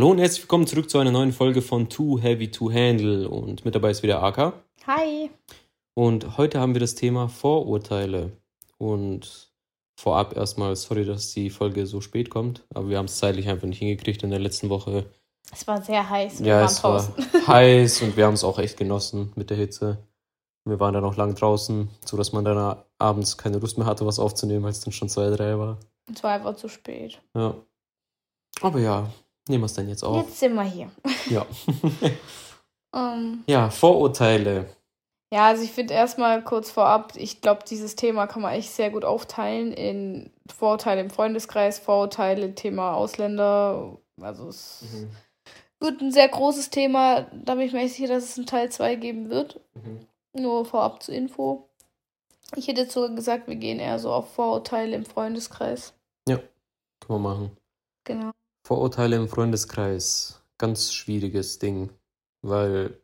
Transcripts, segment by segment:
Hallo und herzlich willkommen zurück zu einer neuen Folge von Too Heavy to Handle. Und mit dabei ist wieder Aka. Hi. Und heute haben wir das Thema Vorurteile. Und vorab erstmal, sorry, dass die Folge so spät kommt, aber wir haben es zeitlich einfach nicht hingekriegt in der letzten Woche. Es war sehr heiß. Wir ja, es draußen. war heiß und wir haben es auch echt genossen mit der Hitze. Wir waren dann auch lang draußen, sodass man dann abends keine Lust mehr hatte, was aufzunehmen, als es dann schon zwei, drei war. Es war einfach zu spät. Ja. Aber ja, nehmen wir es dann jetzt auf. Jetzt sind wir hier. Ja. um, ähm. ja, Vorurteile. Ja, also ich finde erstmal kurz vorab, ich glaube, dieses Thema kann man echt sehr gut aufteilen in Vorurteile im Freundeskreis, Vorurteile, Thema Ausländer. Also es mhm. wird ein sehr großes Thema. Da bin ich mir sicher, dass es einen Teil 2 geben wird. Mhm. Nur vorab zur Info. Ich hätte jetzt sogar gesagt, wir gehen eher so auf Vorurteile im Freundeskreis. Ja, können wir machen. Genau. Vorurteile im Freundeskreis. Ganz schwieriges Ding. Weil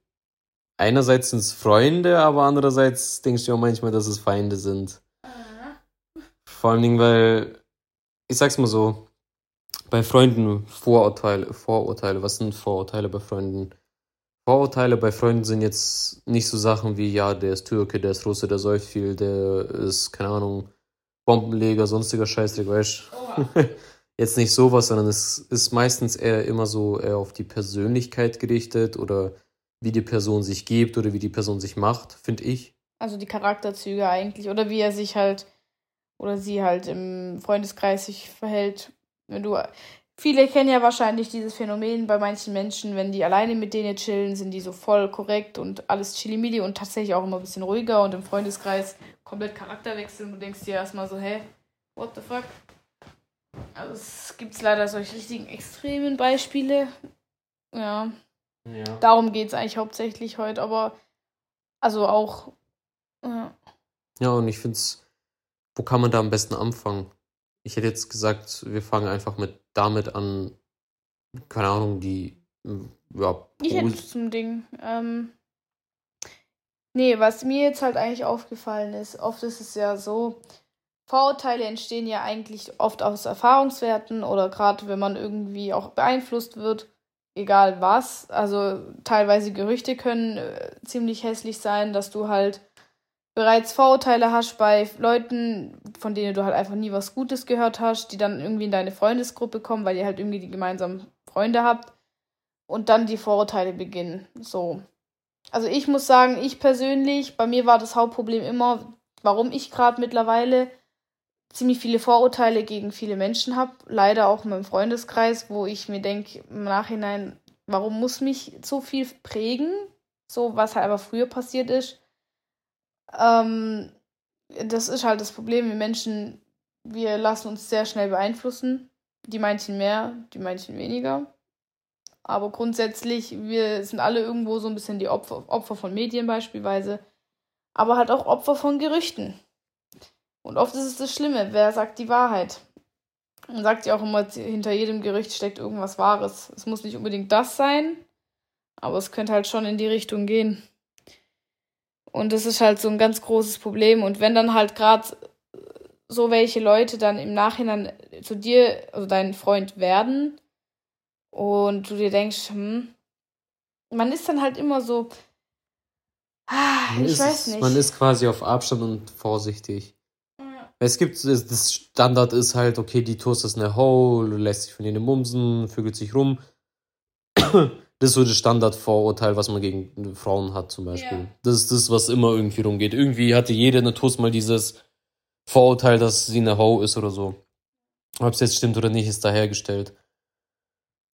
einerseits sind es Freunde, aber andererseits denkst du auch manchmal, dass es Feinde sind. Mhm. Vor allen Dingen, weil, ich sag's mal so, bei Freunden Vorurteile, Vorurteile, was sind Vorurteile bei Freunden? Vorurteile bei Freunden sind jetzt nicht so Sachen wie, ja, der ist Türke, der ist Russe, der säuft viel, der ist, keine Ahnung, Bombenleger, sonstiger Scheißdreck, weißt du? jetzt nicht sowas, sondern es ist meistens eher immer so eher auf die Persönlichkeit gerichtet oder wie die Person sich gibt oder wie die Person sich macht, finde ich. Also die Charakterzüge eigentlich oder wie er sich halt oder sie halt im Freundeskreis sich verhält. Wenn du Viele kennen ja wahrscheinlich dieses Phänomen bei manchen Menschen, wenn die alleine mit denen chillen, sind die so voll korrekt und alles chili und tatsächlich auch immer ein bisschen ruhiger und im Freundeskreis komplett Charakterwechsel und du denkst dir erstmal so, hä, what the fuck? Also es gibt leider solche richtigen extremen Beispiele. Ja. ja. Darum geht es eigentlich hauptsächlich heute, aber also auch. Ja, ja und ich finde es, wo kann man da am besten anfangen? Ich hätte jetzt gesagt, wir fangen einfach mit damit an, keine Ahnung, die ja. Ich hätte zum Ding. Ähm, nee, was mir jetzt halt eigentlich aufgefallen ist, oft ist es ja so, Vorurteile entstehen ja eigentlich oft aus Erfahrungswerten oder gerade wenn man irgendwie auch beeinflusst wird, egal was. Also teilweise Gerüchte können äh, ziemlich hässlich sein, dass du halt bereits Vorurteile hast bei Leuten, von denen du halt einfach nie was Gutes gehört hast, die dann irgendwie in deine Freundesgruppe kommen, weil ihr halt irgendwie die gemeinsamen Freunde habt und dann die Vorurteile beginnen. So. Also ich muss sagen, ich persönlich, bei mir war das Hauptproblem immer, warum ich gerade mittlerweile ziemlich viele Vorurteile gegen viele Menschen habe. Leider auch in meinem Freundeskreis, wo ich mir denke, im Nachhinein, warum muss mich so viel prägen? So, was halt aber früher passiert ist ähm, das ist halt das Problem. Wir Menschen, wir lassen uns sehr schnell beeinflussen. Die manchen mehr, die manchen weniger. Aber grundsätzlich, wir sind alle irgendwo so ein bisschen die Opfer, Opfer von Medien beispielsweise. Aber halt auch Opfer von Gerüchten. Und oft ist es das Schlimme, wer sagt die Wahrheit? Man sagt ja auch immer, hinter jedem Gerücht steckt irgendwas Wahres. Es muss nicht unbedingt das sein, aber es könnte halt schon in die Richtung gehen. Und das ist halt so ein ganz großes Problem. Und wenn dann halt gerade so welche Leute dann im Nachhinein zu dir, also dein Freund werden und du dir denkst, hm, man ist dann halt immer so, ah, ich ist, weiß nicht. Man ist quasi auf Abstand und vorsichtig. Es gibt, das Standard ist halt, okay, die Toast ist eine Hole, lässt sich von ihnen mumsen, vögelt sich rum. Das ist so das Standardvorurteil, was man gegen Frauen hat, zum Beispiel. Ja. Das ist das, was immer irgendwie rumgeht. Irgendwie hatte jede Naturst mal dieses Vorurteil, dass sie eine Ho ist oder so. Ob es jetzt stimmt oder nicht, ist dahergestellt.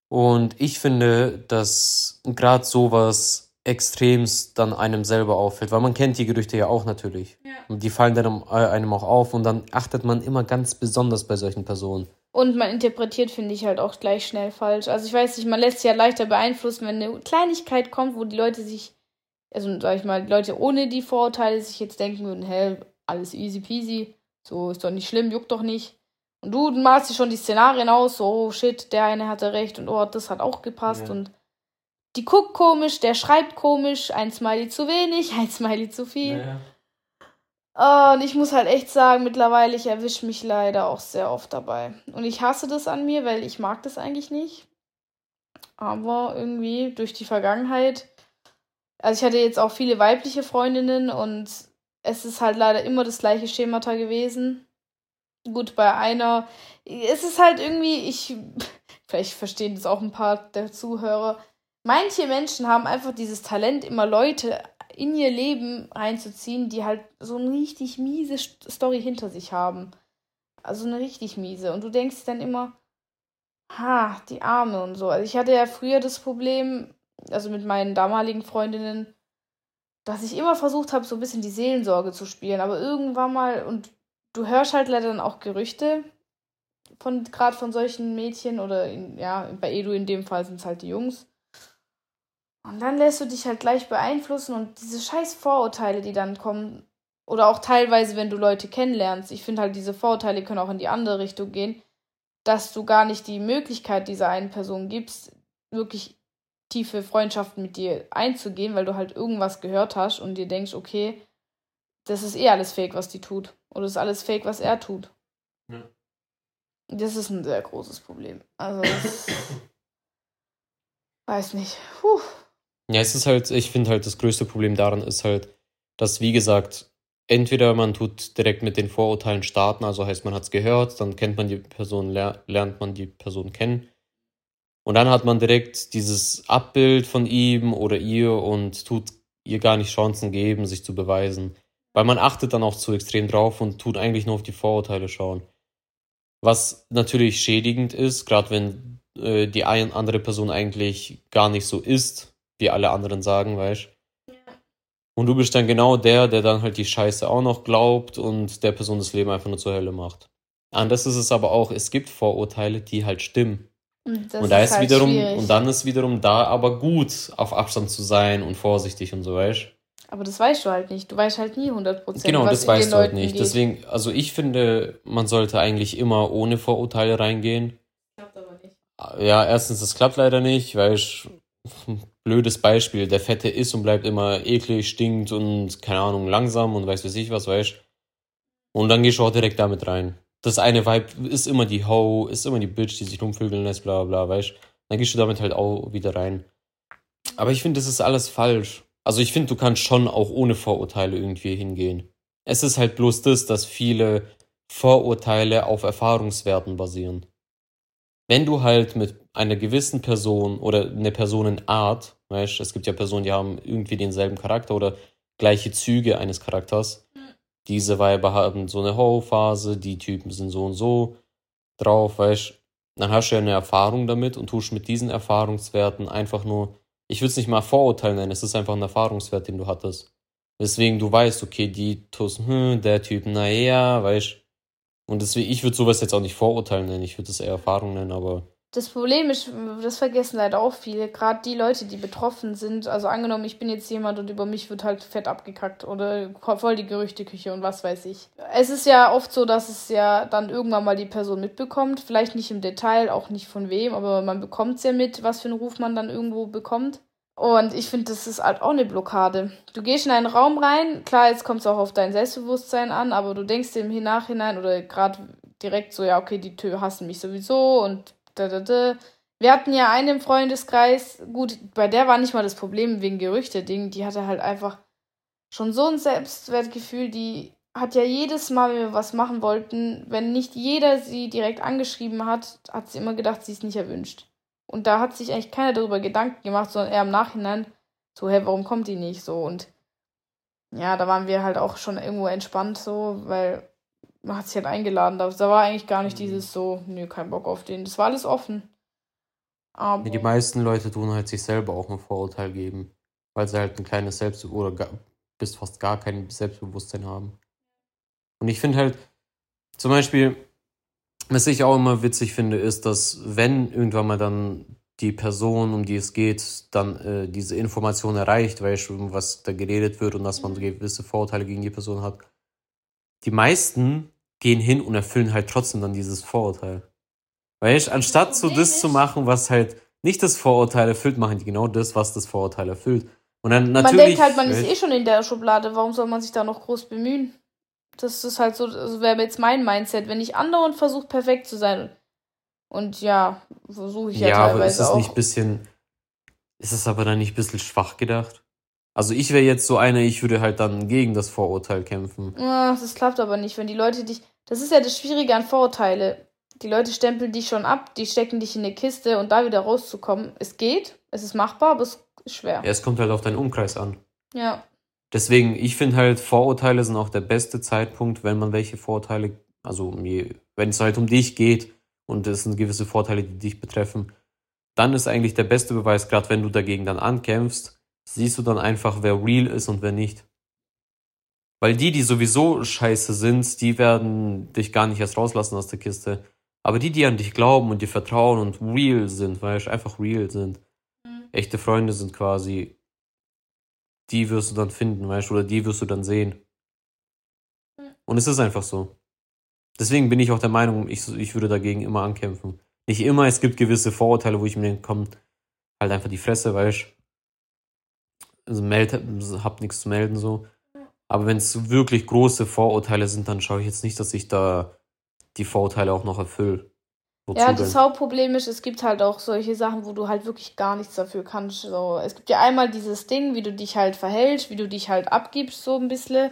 Und ich finde, dass gerade sowas extremst dann einem selber auffällt, weil man kennt die Gerüchte ja auch natürlich. Ja. Und die fallen dann einem auch auf und dann achtet man immer ganz besonders bei solchen Personen. Und man interpretiert, finde ich, halt auch gleich schnell falsch. Also ich weiß nicht, man lässt sich ja leichter beeinflussen, wenn eine Kleinigkeit kommt, wo die Leute sich, also sag ich mal, die Leute ohne die Vorurteile sich jetzt denken würden, hä, alles easy peasy, so ist doch nicht schlimm, juckt doch nicht. Und du malst dir schon die Szenarien aus, so, oh shit, der eine hatte recht und oh, das hat auch gepasst ja. und die guckt komisch, der schreibt komisch, ein Smiley zu wenig, ein Smiley zu viel. Ja. Uh, und ich muss halt echt sagen, mittlerweile, ich erwische mich leider auch sehr oft dabei. Und ich hasse das an mir, weil ich mag das eigentlich nicht. Aber irgendwie durch die Vergangenheit. Also ich hatte jetzt auch viele weibliche Freundinnen und es ist halt leider immer das gleiche Schemata gewesen. Gut, bei einer. Es ist halt irgendwie, ich. Vielleicht verstehen das auch ein paar der Zuhörer. Manche Menschen haben einfach dieses Talent, immer Leute in ihr Leben reinzuziehen, die halt so eine richtig miese Story hinter sich haben. Also eine richtig miese. Und du denkst dann immer, ha, die Arme und so. Also ich hatte ja früher das Problem, also mit meinen damaligen Freundinnen, dass ich immer versucht habe, so ein bisschen die Seelensorge zu spielen. Aber irgendwann mal, und du hörst halt leider dann auch Gerüchte von gerade von solchen Mädchen oder in, ja, bei Edu in dem Fall sind es halt die Jungs. Und dann lässt du dich halt gleich beeinflussen und diese scheiß Vorurteile, die dann kommen, oder auch teilweise, wenn du Leute kennenlernst, ich finde halt, diese Vorurteile können auch in die andere Richtung gehen, dass du gar nicht die Möglichkeit dieser einen Person gibst, wirklich tiefe Freundschaften mit dir einzugehen, weil du halt irgendwas gehört hast und dir denkst, okay, das ist eh alles fake, was die tut. Oder ist alles fake, was er tut. Ja. Das ist ein sehr großes Problem. Also, das, weiß nicht. Puh. Ja, es ist halt, ich finde halt, das größte Problem daran ist halt, dass, wie gesagt, entweder man tut direkt mit den Vorurteilen starten, also heißt, man hat es gehört, dann kennt man die Person, lernt man die Person kennen. Und dann hat man direkt dieses Abbild von ihm oder ihr und tut ihr gar nicht Chancen geben, sich zu beweisen. Weil man achtet dann auch zu extrem drauf und tut eigentlich nur auf die Vorurteile schauen. Was natürlich schädigend ist, gerade wenn äh, die ein, andere Person eigentlich gar nicht so ist, wie alle anderen sagen, weißt ja. Und du bist dann genau der, der dann halt die Scheiße auch noch glaubt und der Person das Leben einfach nur zur Hölle macht. Anders ist es aber auch, es gibt Vorurteile, die halt stimmen. Und, und da ist, ist halt wiederum, schwierig. und dann ist wiederum da aber gut, auf Abstand zu sein und vorsichtig und so, weißt aber das weißt du halt nicht. Du weißt halt nie 100%. Genau, das weißt du halt nicht. Geht. Deswegen, also ich finde, man sollte eigentlich immer ohne Vorurteile reingehen. Das klappt aber nicht. Ja, erstens, das klappt leider nicht, weil ich, blödes Beispiel, der Fette ist und bleibt immer eklig, stinkt und, keine Ahnung, langsam und weiß was ich was, weißt Und dann gehst du auch direkt damit rein. Das eine Vibe ist immer die Ho, ist immer die Bitch, die sich rumvögeln lässt, bla bla, weißt Dann gehst du damit halt auch wieder rein. Aber ich finde, das ist alles falsch. Also ich finde, du kannst schon auch ohne Vorurteile irgendwie hingehen. Es ist halt bloß das, dass viele Vorurteile auf Erfahrungswerten basieren. Wenn du halt mit einer gewissen Person oder eine Personenart, weißt, es gibt ja Personen, die haben irgendwie denselben Charakter oder gleiche Züge eines Charakters. Diese Weiber haben so eine Ho-Phase, die Typen sind so und so drauf, weißt, dann hast du ja eine Erfahrung damit und tust mit diesen Erfahrungswerten einfach nur ich würde es nicht mal Vorurteil nennen, es ist einfach ein Erfahrungswert, den du hattest. Deswegen du weißt, okay, die Tus, hm, der Typ, naja, weißt Und deswegen, ich würde sowas jetzt auch nicht Vorurteil nennen, ich würde es eher Erfahrung nennen, aber das Problem ist, das vergessen leider auch viele, gerade die Leute, die betroffen sind. Also angenommen, ich bin jetzt jemand und über mich wird halt fett abgekackt oder voll die Gerüchteküche und was weiß ich. Es ist ja oft so, dass es ja dann irgendwann mal die Person mitbekommt. Vielleicht nicht im Detail, auch nicht von wem, aber man bekommt es ja mit, was für einen Ruf man dann irgendwo bekommt. Und ich finde, das ist halt auch eine Blockade. Du gehst in einen Raum rein, klar, jetzt kommt es auch auf dein Selbstbewusstsein an, aber du denkst im Nachhinein oder gerade direkt so, ja, okay, die Tür hassen mich sowieso und da, da, da. Wir hatten ja einen im Freundeskreis, gut, bei der war nicht mal das Problem wegen Gerüchte-Ding, die hatte halt einfach schon so ein Selbstwertgefühl, die hat ja jedes Mal, wenn wir was machen wollten, wenn nicht jeder sie direkt angeschrieben hat, hat sie immer gedacht, sie ist nicht erwünscht. Und da hat sich eigentlich keiner darüber Gedanken gemacht, sondern eher im Nachhinein so, hey, warum kommt die nicht so? Und ja, da waren wir halt auch schon irgendwo entspannt so, weil man hat sich halt eingeladen. Da, war eigentlich gar nicht mhm. dieses so, nö, kein Bock auf den. Das war alles offen. Aber die meisten Leute tun halt sich selber auch ein Vorurteil geben, weil sie halt ein kleines Selbst- oder gar, bis fast gar kein Selbstbewusstsein haben. Und ich finde halt, zum Beispiel, was ich auch immer witzig finde, ist, dass wenn irgendwann mal dann die Person, um die es geht, dann äh, diese Information erreicht, weißt du, was da geredet wird und dass man gewisse Vorurteile gegen die Person hat, die meisten gehen hin und erfüllen halt trotzdem dann dieses Vorurteil. Weißt anstatt so das zu machen, was halt nicht das Vorurteil erfüllt, machen die genau das, was das Vorurteil erfüllt. Und dann natürlich. Man denkt halt, man ist eh schon in der Schublade, warum soll man sich da noch groß bemühen? Das ist halt so, also wäre jetzt mein Mindset, wenn ich anderen versuche, perfekt zu sein Und ja, versuche ich ja, ja, aber teilweise ist es auch. nicht ein bisschen, ist es aber dann nicht ein bisschen schwach gedacht? Also ich wäre jetzt so einer, ich würde halt dann gegen das Vorurteil kämpfen. Ah, das klappt aber nicht, wenn die Leute dich. Das ist ja das Schwierige an Vorurteile. Die Leute stempeln dich schon ab, die stecken dich in eine Kiste und da wieder rauszukommen. Es geht, es ist machbar, aber es ist schwer. Ja, es kommt halt auf deinen Umkreis an. Ja. Deswegen, ich finde halt, Vorurteile sind auch der beste Zeitpunkt, wenn man welche Vorurteile, also wenn es halt um dich geht und es sind gewisse Vorteile, die dich betreffen, dann ist eigentlich der beste Beweis, gerade wenn du dagegen dann ankämpfst, siehst du dann einfach, wer real ist und wer nicht. Weil die, die sowieso scheiße sind, die werden dich gar nicht erst rauslassen aus der Kiste. Aber die, die an dich glauben und dir vertrauen und real sind, weil einfach real sind, echte Freunde sind quasi, die wirst du dann finden, weißt du, oder die wirst du dann sehen. Und es ist einfach so. Deswegen bin ich auch der Meinung, ich, ich würde dagegen immer ankämpfen. Nicht immer, es gibt gewisse Vorurteile, wo ich mir denke, komm, halt einfach die Fresse, weißt also meld, hab nichts zu melden so. Aber wenn es wirklich große Vorurteile sind, dann schaue ich jetzt nicht, dass ich da die Vorurteile auch noch erfülle. Wozu Ja, denn? das Hauptproblem ist, es gibt halt auch solche Sachen, wo du halt wirklich gar nichts dafür kannst. So, es gibt ja einmal dieses Ding, wie du dich halt verhältst, wie du dich halt abgibst, so ein bisschen,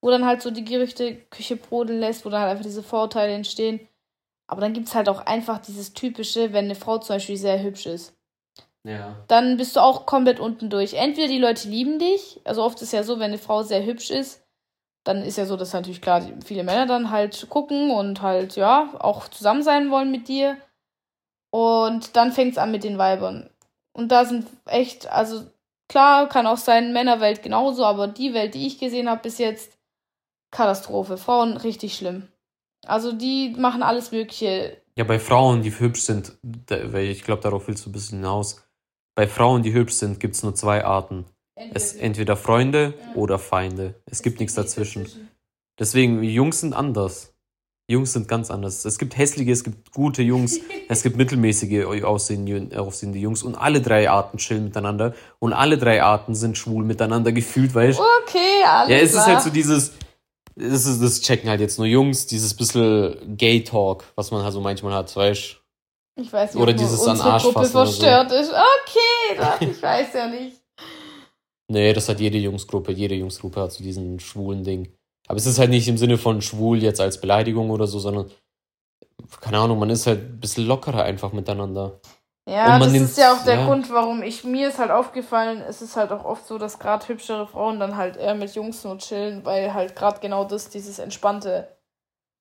wo dann halt so die Gerüchteküche brodeln lässt, wo dann halt einfach diese Vorurteile entstehen. Aber dann gibt es halt auch einfach dieses typische, wenn eine Frau zum Beispiel sehr hübsch ist. Ja. dann bist du auch komplett unten durch. Entweder die Leute lieben dich, also oft ist ja so, wenn eine Frau sehr hübsch ist, dann ist ja so, dass natürlich klar viele Männer dann halt gucken und halt, ja, auch zusammen sein wollen mit dir. Und dann fängt es an mit den Weibern. Und da sind echt, also klar, kann auch sein, Männerwelt genauso, aber die Welt, die ich gesehen habe bis jetzt, Katastrophe. Frauen richtig schlimm. Also die machen alles Mögliche. Ja, bei Frauen, die hübsch sind, da, weil ich glaube, darauf willst du ein bisschen hinaus. Bei Frauen, die hübsch sind, gibt es nur zwei Arten. Es entweder Freunde oder Feinde. Es gibt nichts dazwischen. Deswegen, Jungs sind anders. Jungs sind ganz anders. Es gibt hässliche, es gibt gute Jungs, es gibt mittelmäßige aussehende, aussehende Jungs und alle drei Arten chillen miteinander und alle drei Arten sind schwul miteinander gefühlt, weil Okay, alles ja, es klar. ist halt so dieses, das, ist, das checken halt jetzt nur Jungs, dieses bisschen Gay-Talk, was man halt so manchmal hat, weißt Ich weiß nicht, Oder ob dieses an unsere Arsch Gruppe oder so. verstört ist. Okay, das, ich weiß ja nicht. Nee, das hat jede Jungsgruppe, jede Jungsgruppe hat so diesen schwulen Ding. Aber es ist halt nicht im Sinne von schwul jetzt als Beleidigung oder so, sondern, keine Ahnung, man ist halt ein bisschen lockerer einfach miteinander. Ja, das nimmt- ist ja auch der ja. Grund, warum ich mir ist halt aufgefallen, es ist halt auch oft so, dass gerade hübschere Frauen dann halt eher mit Jungs nur chillen, weil halt gerade genau das, dieses entspannte.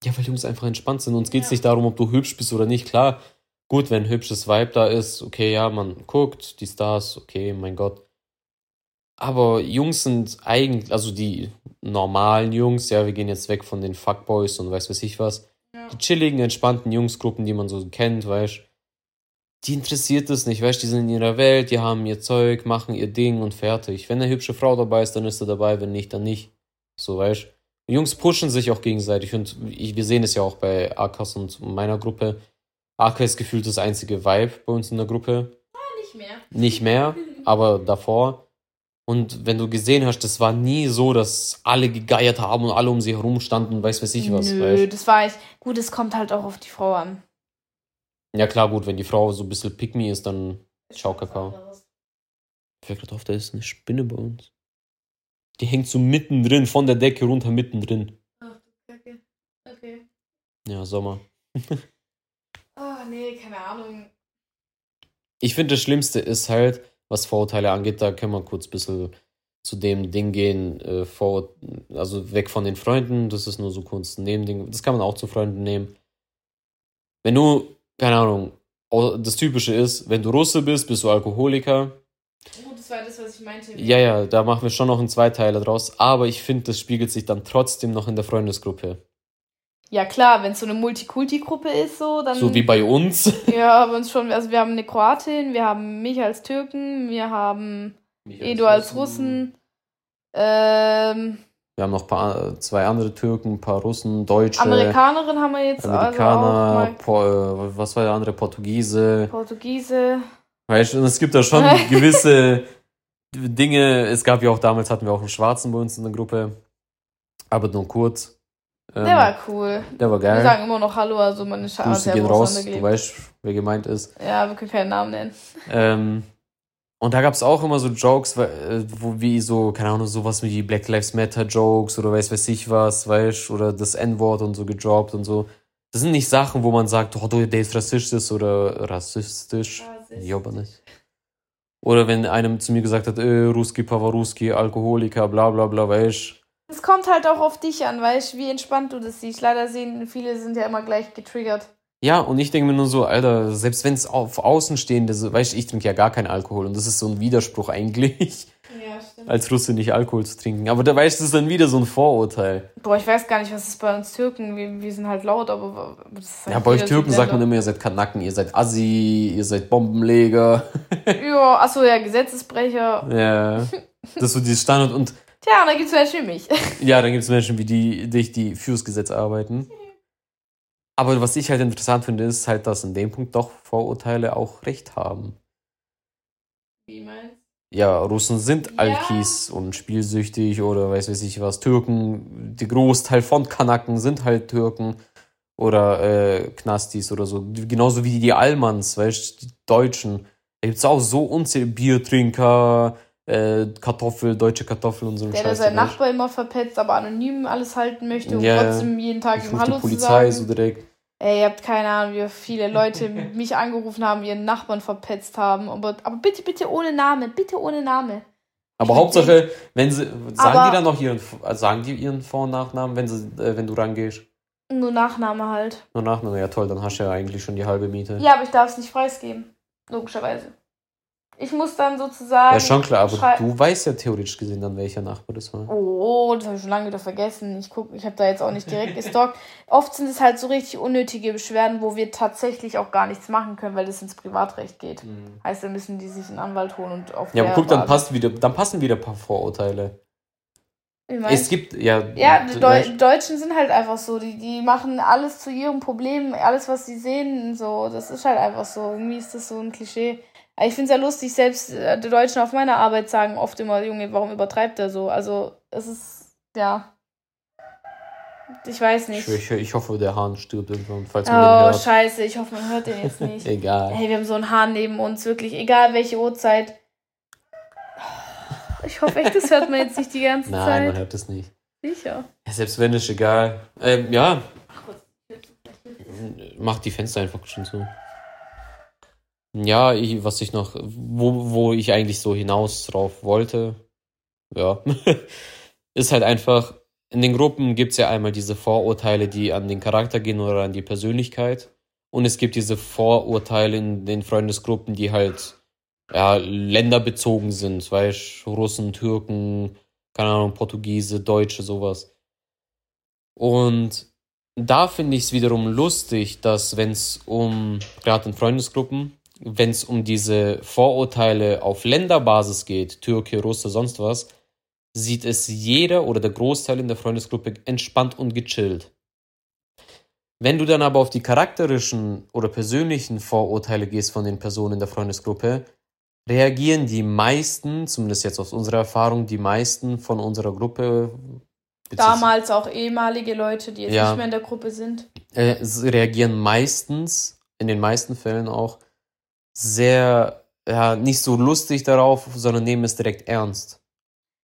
Ja, weil Jungs einfach entspannt sind. Uns geht's Ja. nicht darum, ob du hübsch bist oder nicht. Klar, gut, wenn ein hübsches Vibe da ist, okay, ja, man guckt, die Stars, okay, mein Gott. Aber Jungs sind eigentlich, also die normalen Jungs, ja, wir gehen jetzt weg von den Fuckboys und weiß was ich was. Ja. Die chilligen, entspannten Jungsgruppen, die man so kennt, weißt die interessiert es nicht, weißt die sind in ihrer Welt, die haben ihr Zeug, machen ihr Ding und fertig. Wenn eine hübsche Frau dabei ist, dann ist er dabei, wenn nicht, dann nicht. So, weißt die Jungs pushen sich auch gegenseitig und ich, wir sehen es ja auch bei Akas und meiner Gruppe. Aka ist gefühlt das einzige Vibe bei uns in der Gruppe. Nicht mehr. Nicht mehr, aber davor. Und wenn du gesehen hast, das war nie so, dass alle gegeiert haben und alle um sie herum standen und weiß weiß ich was. Nö, weißt? das war ich. Gut, es kommt halt auch auf die Frau an. Ja klar, gut, wenn die Frau so ein bisschen pick me ist, dann Ciao, Kakao. Ich fällt gerade auf, da ist eine Spinne bei uns. Die hängt so mittendrin, von der Decke runter mittendrin. Ach, okay. Okay. Ja, Sommer. Ah, nee, keine Ahnung. Ich finde, das Schlimmste ist halt, was Vorurteile angeht, da können wir kurz ein bisschen zu dem Ding gehen, äh, vor, also weg von den Freunden, das ist nur so kurz ein Nebending, das kann man auch zu Freunden nehmen. Wenn du, keine Ahnung, das Typische ist, wenn du Russe bist, bist du Alkoholiker. Oh, das war das, was ich meinte. Ja, ja, da machen wir schon noch einen Zweiteiler draus, aber ich finde, das spiegelt sich dann trotzdem noch in der Freundesgruppe. Ja, klar, wenn es so eine Multikulti-Gruppe ist, so, dann. So wie bei uns. Ja, aber uns schon, also wir haben eine Kroatin, wir haben mich als Türken, wir haben Edo als Russen, ähm, Wir haben noch paar, zwei andere Türken, ein paar Russen, Deutsche. Amerikanerin haben wir jetzt, Amerikaner, also auch Po äh, was war der andere? Portugiese. Portugiese. Weißt du, und es gibt da schon gewisse Dinge. Es gab ja auch damals, hatten wir auch einen Schwarzen bei uns in der Gruppe. Aber nur kurz. Ähm, Der war cool. Der war geil. Wir sagen immer noch Hallo, also Grüße sehr gehen raus, du weißt, wer gemeint ist. Ja, wir können keinen Namen nennen. Ähm, und da gab es auch immer so Jokes, äh, wo wie so, keine Ahnung, sowas wie Black Lives Matter Jokes oder weiß weiß ich was, weißt oder das N-Wort und so gedroppt und so. Das sind nicht Sachen, wo man sagt, oh, du, der ist rassistisch oder rassistisch. Ich aber nicht. Oder wenn einem zu mir gesagt hat, äh, Ruski Pavaruski, Alkoholiker, bla bla bla, weißt Es kommt halt auch auf dich an, weißt du, wie entspannt du das siehst. Leider sehen viele sind ja immer gleich getriggert. Ja, und ich denke mir nur so, Alter, selbst wenn es auf Außenstehende, so, weißt du, ich trinke ja gar keinen Alkohol und das ist so ein Widerspruch eigentlich, Ja, stimmt. als Russe nicht Alkohol zu trinken. Aber da weißt du, das ist dann wieder so ein Vorurteil. Boah, ich weiß gar nicht, was ist bei uns Türken. Wir, wir sind halt laut, aber das ist halt Ja, bei euch Türken sagt man immer, ihr seid Kanaken, ihr seid Assi, ihr seid Bombenleger. Ja, achso, ja, Gesetzesbrecher. ja, das ist so dieses Standard. Und Tja, und da gibt's Menschen wie mich. ja, dann gibt es Menschen wie die, die, die fürs Gesetz arbeiten. Aber was ich halt interessant finde, ist halt, dass in dem Punkt doch Vorurteile auch recht haben. Wie meinst Ja, Russen sind Ja. Alkis und spielsüchtig oder weiß weiß ich was. Türken, die Großteil von Kanaken sind halt Türken oder äh, Knastis oder so. Genauso wie die Almans, weißt du, die Deutschen. Da gibt's auch so unzählige Biertrinker, äh, Kartoffel, deutsche Kartoffel und so ein Der, der seinen Nachbar immer verpetzt, aber anonym alles halten möchte und Ja, trotzdem jeden. Tag Ich ihm die Hallo zu Polizei sagen. so direkt. Ey, ihr habt keine Ahnung, wie viele Leute mich angerufen haben, ihren Nachbarn verpetzt haben. Aber, aber bitte, bitte ohne Name, bitte ohne Name. Aber Ich Hauptsache, wenn sie, sagen Aber- die dann noch ihren, sagen die ihren Vor- und Nachnamen, wenn sie, äh, wenn du rangehst? Nur Nachname halt. Nur Nachname, ja toll, dann hast du ja eigentlich schon die halbe Miete. Ja, aber ich darf es nicht preisgeben. Logischerweise. Ich muss dann sozusagen. Ja, schon klar, aber du weißt ja theoretisch gesehen dann, welcher Nachbar das war. Oh, das habe ich schon lange wieder vergessen. Ich guck, ich habe da jetzt auch nicht direkt gestalkt. Oft sind es halt so richtig unnötige Beschwerden, wo wir tatsächlich auch gar nichts machen können, weil es ins Privatrecht geht. Heißt, dann müssen die sich einen Anwalt holen und auf Ja, aber guck, dann, passt wieder, dann passen wieder ein paar Vorurteile. Es gibt, ja. Ja, die Deu Deutschen sind halt einfach so. Die, die machen alles zu ihrem Problem, alles, was sie sehen, so. Das ist halt einfach so. Irgendwie ist das so ein Klischee. Ich finde es ja lustig, selbst äh, die Deutschen auf meiner Arbeit sagen oft immer, Junge, warum übertreibt er so? Also, es ist, ja. Ich weiß ich, nicht. ich, ich hoffe, der Hahn stirbt irgendwann, falls man den Oh, hört. scheiße, ich hoffe, man hört den jetzt nicht. Egal. Hey, wir haben so einen Hahn neben uns, wirklich, egal welche Uhrzeit. Ich hoffe echt, das hört man jetzt nicht die ganze Nein, man Zeit. hört das nicht. Sicher. Ja, selbst wenn, ist egal. Ähm, ja. Mach die Fenster einfach schon zu. Ja, ich, was ich noch, wo, wo ich eigentlich so hinaus drauf wollte, ja, ist halt einfach, in den Gruppen gibt es ja einmal diese Vorurteile, die an den Charakter gehen oder an die Persönlichkeit. Und es gibt diese Vorurteile in den Freundesgruppen, die halt, ja, länderbezogen sind, weißt Russen, Türken, keine Ahnung, Portugiese, Deutsche, sowas. Und da finde ich es wiederum lustig, dass wenn es um, gerade in Freundesgruppen, wenn es um diese Vorurteile auf Länderbasis geht, Türke, Russe, sonst was, sieht es jeder oder der Großteil in der Freundesgruppe entspannt und gechillt. Wenn du dann aber auf die charakterischen oder persönlichen Vorurteile gehst von den Personen in der Freundesgruppe, reagieren die meisten, zumindest jetzt aus unserer Erfahrung, die meisten von unserer Gruppe, Damals auch ehemalige Leute, die jetzt Ja. nicht mehr in der Gruppe sind. äh, reagieren meistens, in den meisten Fällen auch, sehr, ja, nicht so lustig darauf, sondern nehmen es direkt ernst.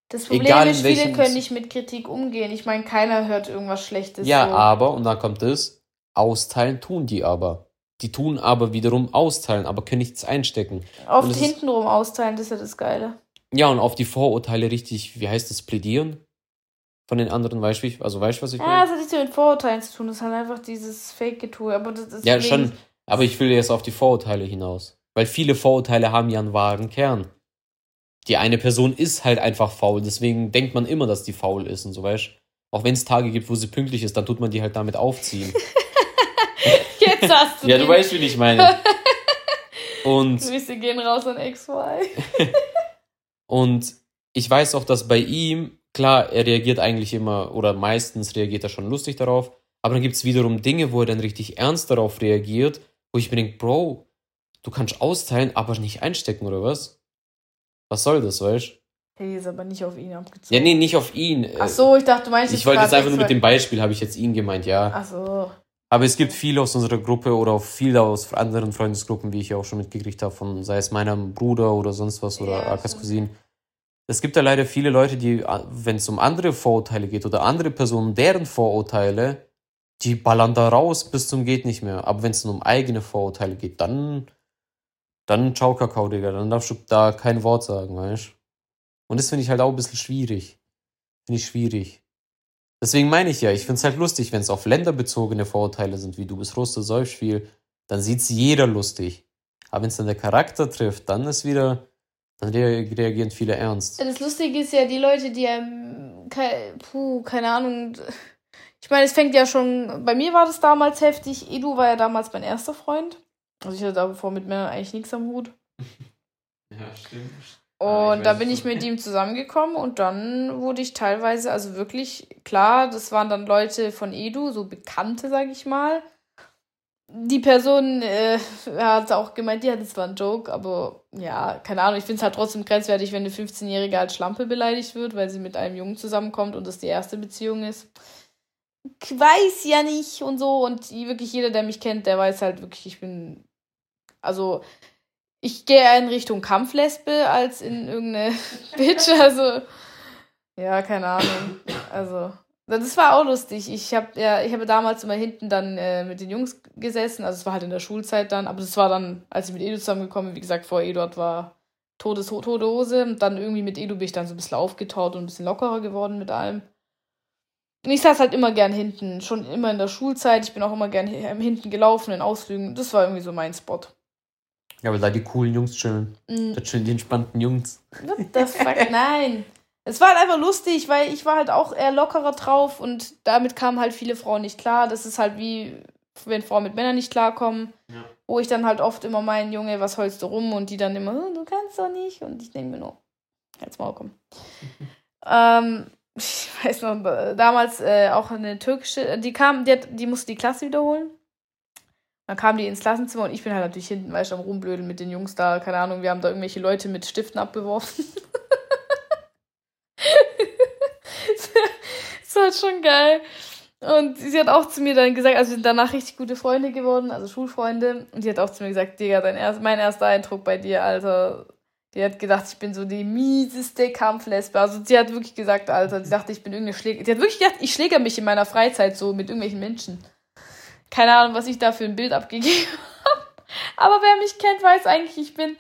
Das Problem Egal ist, viele können nicht mit Kritik umgehen. Ich meine, keiner hört irgendwas Schlechtes. ja, so. aber, und dann kommt es, austeilen tun die aber. Die tun aber wiederum austeilen, aber können nichts einstecken. Oft es ist- hintenrum austeilen, das ist ja das Geile. Ja, und auf die Vorurteile richtig, wie heißt das, plädieren? Von den anderen, weißt du, also weißt du, was ich Ja, meine? das hat nichts mit Vorurteilen zu tun. Das halt einfach dieses Fake-Getue. Aber das ist Ja, schon, aber ich will jetzt auf die Vorurteile hinaus. Weil viele Vorurteile haben ja einen wahren Kern. Die eine Person ist halt einfach faul, deswegen denkt man immer, dass die faul ist und so, weißt Auch wenn es Tage gibt, wo sie pünktlich ist, dann tut man die halt damit aufziehen. Jetzt hast du ja, du den. weißt, wie ich meine. Und, Grüße gehen raus an XY. und ich weiß auch, dass bei ihm, klar, er reagiert eigentlich immer, oder meistens reagiert er schon lustig darauf, aber dann gibt es wiederum Dinge, wo er dann richtig ernst darauf reagiert, wo ich mir denke, Bro, du kannst austeilen, aber nicht einstecken, oder was? Was soll das, weißt Hey, ist aber nicht auf ihn abgezogen. Ja, nee, nicht auf ihn. Ach so, ich dachte, du meinst Ich wollte jetzt einfach nur mit dem Beispiel, habe ich jetzt ihn gemeint, ja. Ach so. Aber es gibt viele aus unserer Gruppe oder auch viele aus anderen Freundesgruppen, wie ich ja auch schon mitgekriegt habe, von sei es meinem Bruder oder sonst was oder Ja, Akas. Cousin. Es gibt da leider viele Leute, die, wenn es um andere Vorurteile geht oder andere Personen, deren Vorurteile, die ballern da raus bis zum geht nicht mehr. Aber wenn es um eigene Vorurteile geht, dann, dann ciao Kakao, Digga. Dann darfst du da kein Wort sagen, weißt Und das finde ich halt auch ein bisschen schwierig. Finde ich schwierig. Deswegen meine ich ja, ich finde es halt lustig, wenn es auf länderbezogene Vorurteile sind, wie du bist Russe, säufst viel, dann sieht's jeder lustig. Aber wenn es dann der Charakter trifft, dann ist wieder, dann rea- reagieren viele ernst. Das Lustige ist ja, die Leute, die ähm, kei, puh, keine Ahnung. Ich meine, es fängt ja schon. Bei mir war das damals heftig. Edu war ja damals mein erster Freund. Also ich hatte davor mit Männern eigentlich nichts am Hut. Ja, stimmt. Und da bin ich mit ihm zusammengekommen und dann wurde ich teilweise, also wirklich, klar, das waren dann Leute von Edu, so Bekannte, sag ich mal. Die Person äh, hat auch gemeint, ja, das war ein Joke, aber ja, keine Ahnung, ich finde es halt trotzdem grenzwertig, wenn eine 15-Jährige als Schlampe beleidigt wird, weil sie mit einem Jungen zusammenkommt und das die erste Beziehung ist. Weiß ja nicht und so und wirklich jeder, der mich kennt, der weiß halt wirklich, ich bin, also ich gehe eher in Richtung Kampflesbe als in irgendeine Bitch. Also, ja, keine Ahnung. Also, das war auch lustig. Ich habe ja, ich habe damals immer hinten dann äh, mit den Jungs gesessen. Also, es war halt in der Schulzeit dann. Aber das war dann, als ich mit Edu zusammengekommen bin, wie gesagt, vor Eduard war Todes tote. Und dann irgendwie mit Edu bin ich dann so ein bisschen aufgetaut und ein bisschen lockerer geworden mit allem. Und ich saß halt immer gern hinten. Schon immer in der Schulzeit. Ich bin auch immer gern hi- hinten gelaufen in Ausflügen. Das war irgendwie so mein Spot. Ja, weil da die coolen Jungs chillen. Mm. Da chillen die entspannten Jungs. What the fuck? Nein. Es war halt einfach lustig, weil ich war halt auch eher lockerer drauf und damit kamen halt viele Frauen nicht klar. Das ist halt wie, wenn Frauen mit Männern nicht klarkommen. Ja. Wo ich dann halt oft immer meinen, Junge, was heulst du rum? Und die dann immer, "Oh, du kannst doch nicht. Und ich denke mir nur, jetzt mal kommen. ähm, ich weiß noch, damals äh, auch eine türkische, die kam, die, hat, die musste die Klasse wiederholen. Dann kam die ins Klassenzimmer und ich bin halt natürlich hinten, weißt du, am Rumblödeln mit den Jungs da, keine Ahnung, wir haben da irgendwelche Leute mit Stiften abgeworfen. das war schon geil. Und sie hat auch zu mir dann gesagt, also wir sind danach richtig gute Freunde geworden, also Schulfreunde. Und die hat auch zu mir gesagt, Digga, dein erst, mein erster Eindruck bei dir, Alter. Die hat gedacht, ich bin so die mieseste Kampflesbe. Also sie hat wirklich gesagt, Alter, die dachte, ich bin irgendeine Schläger. Die hat wirklich gedacht, ich schläger mich in meiner Freizeit so mit irgendwelchen Menschen. Keine Ahnung, was ich da für ein Bild abgegeben habe. Aber wer mich kennt, weiß eigentlich, ich bin.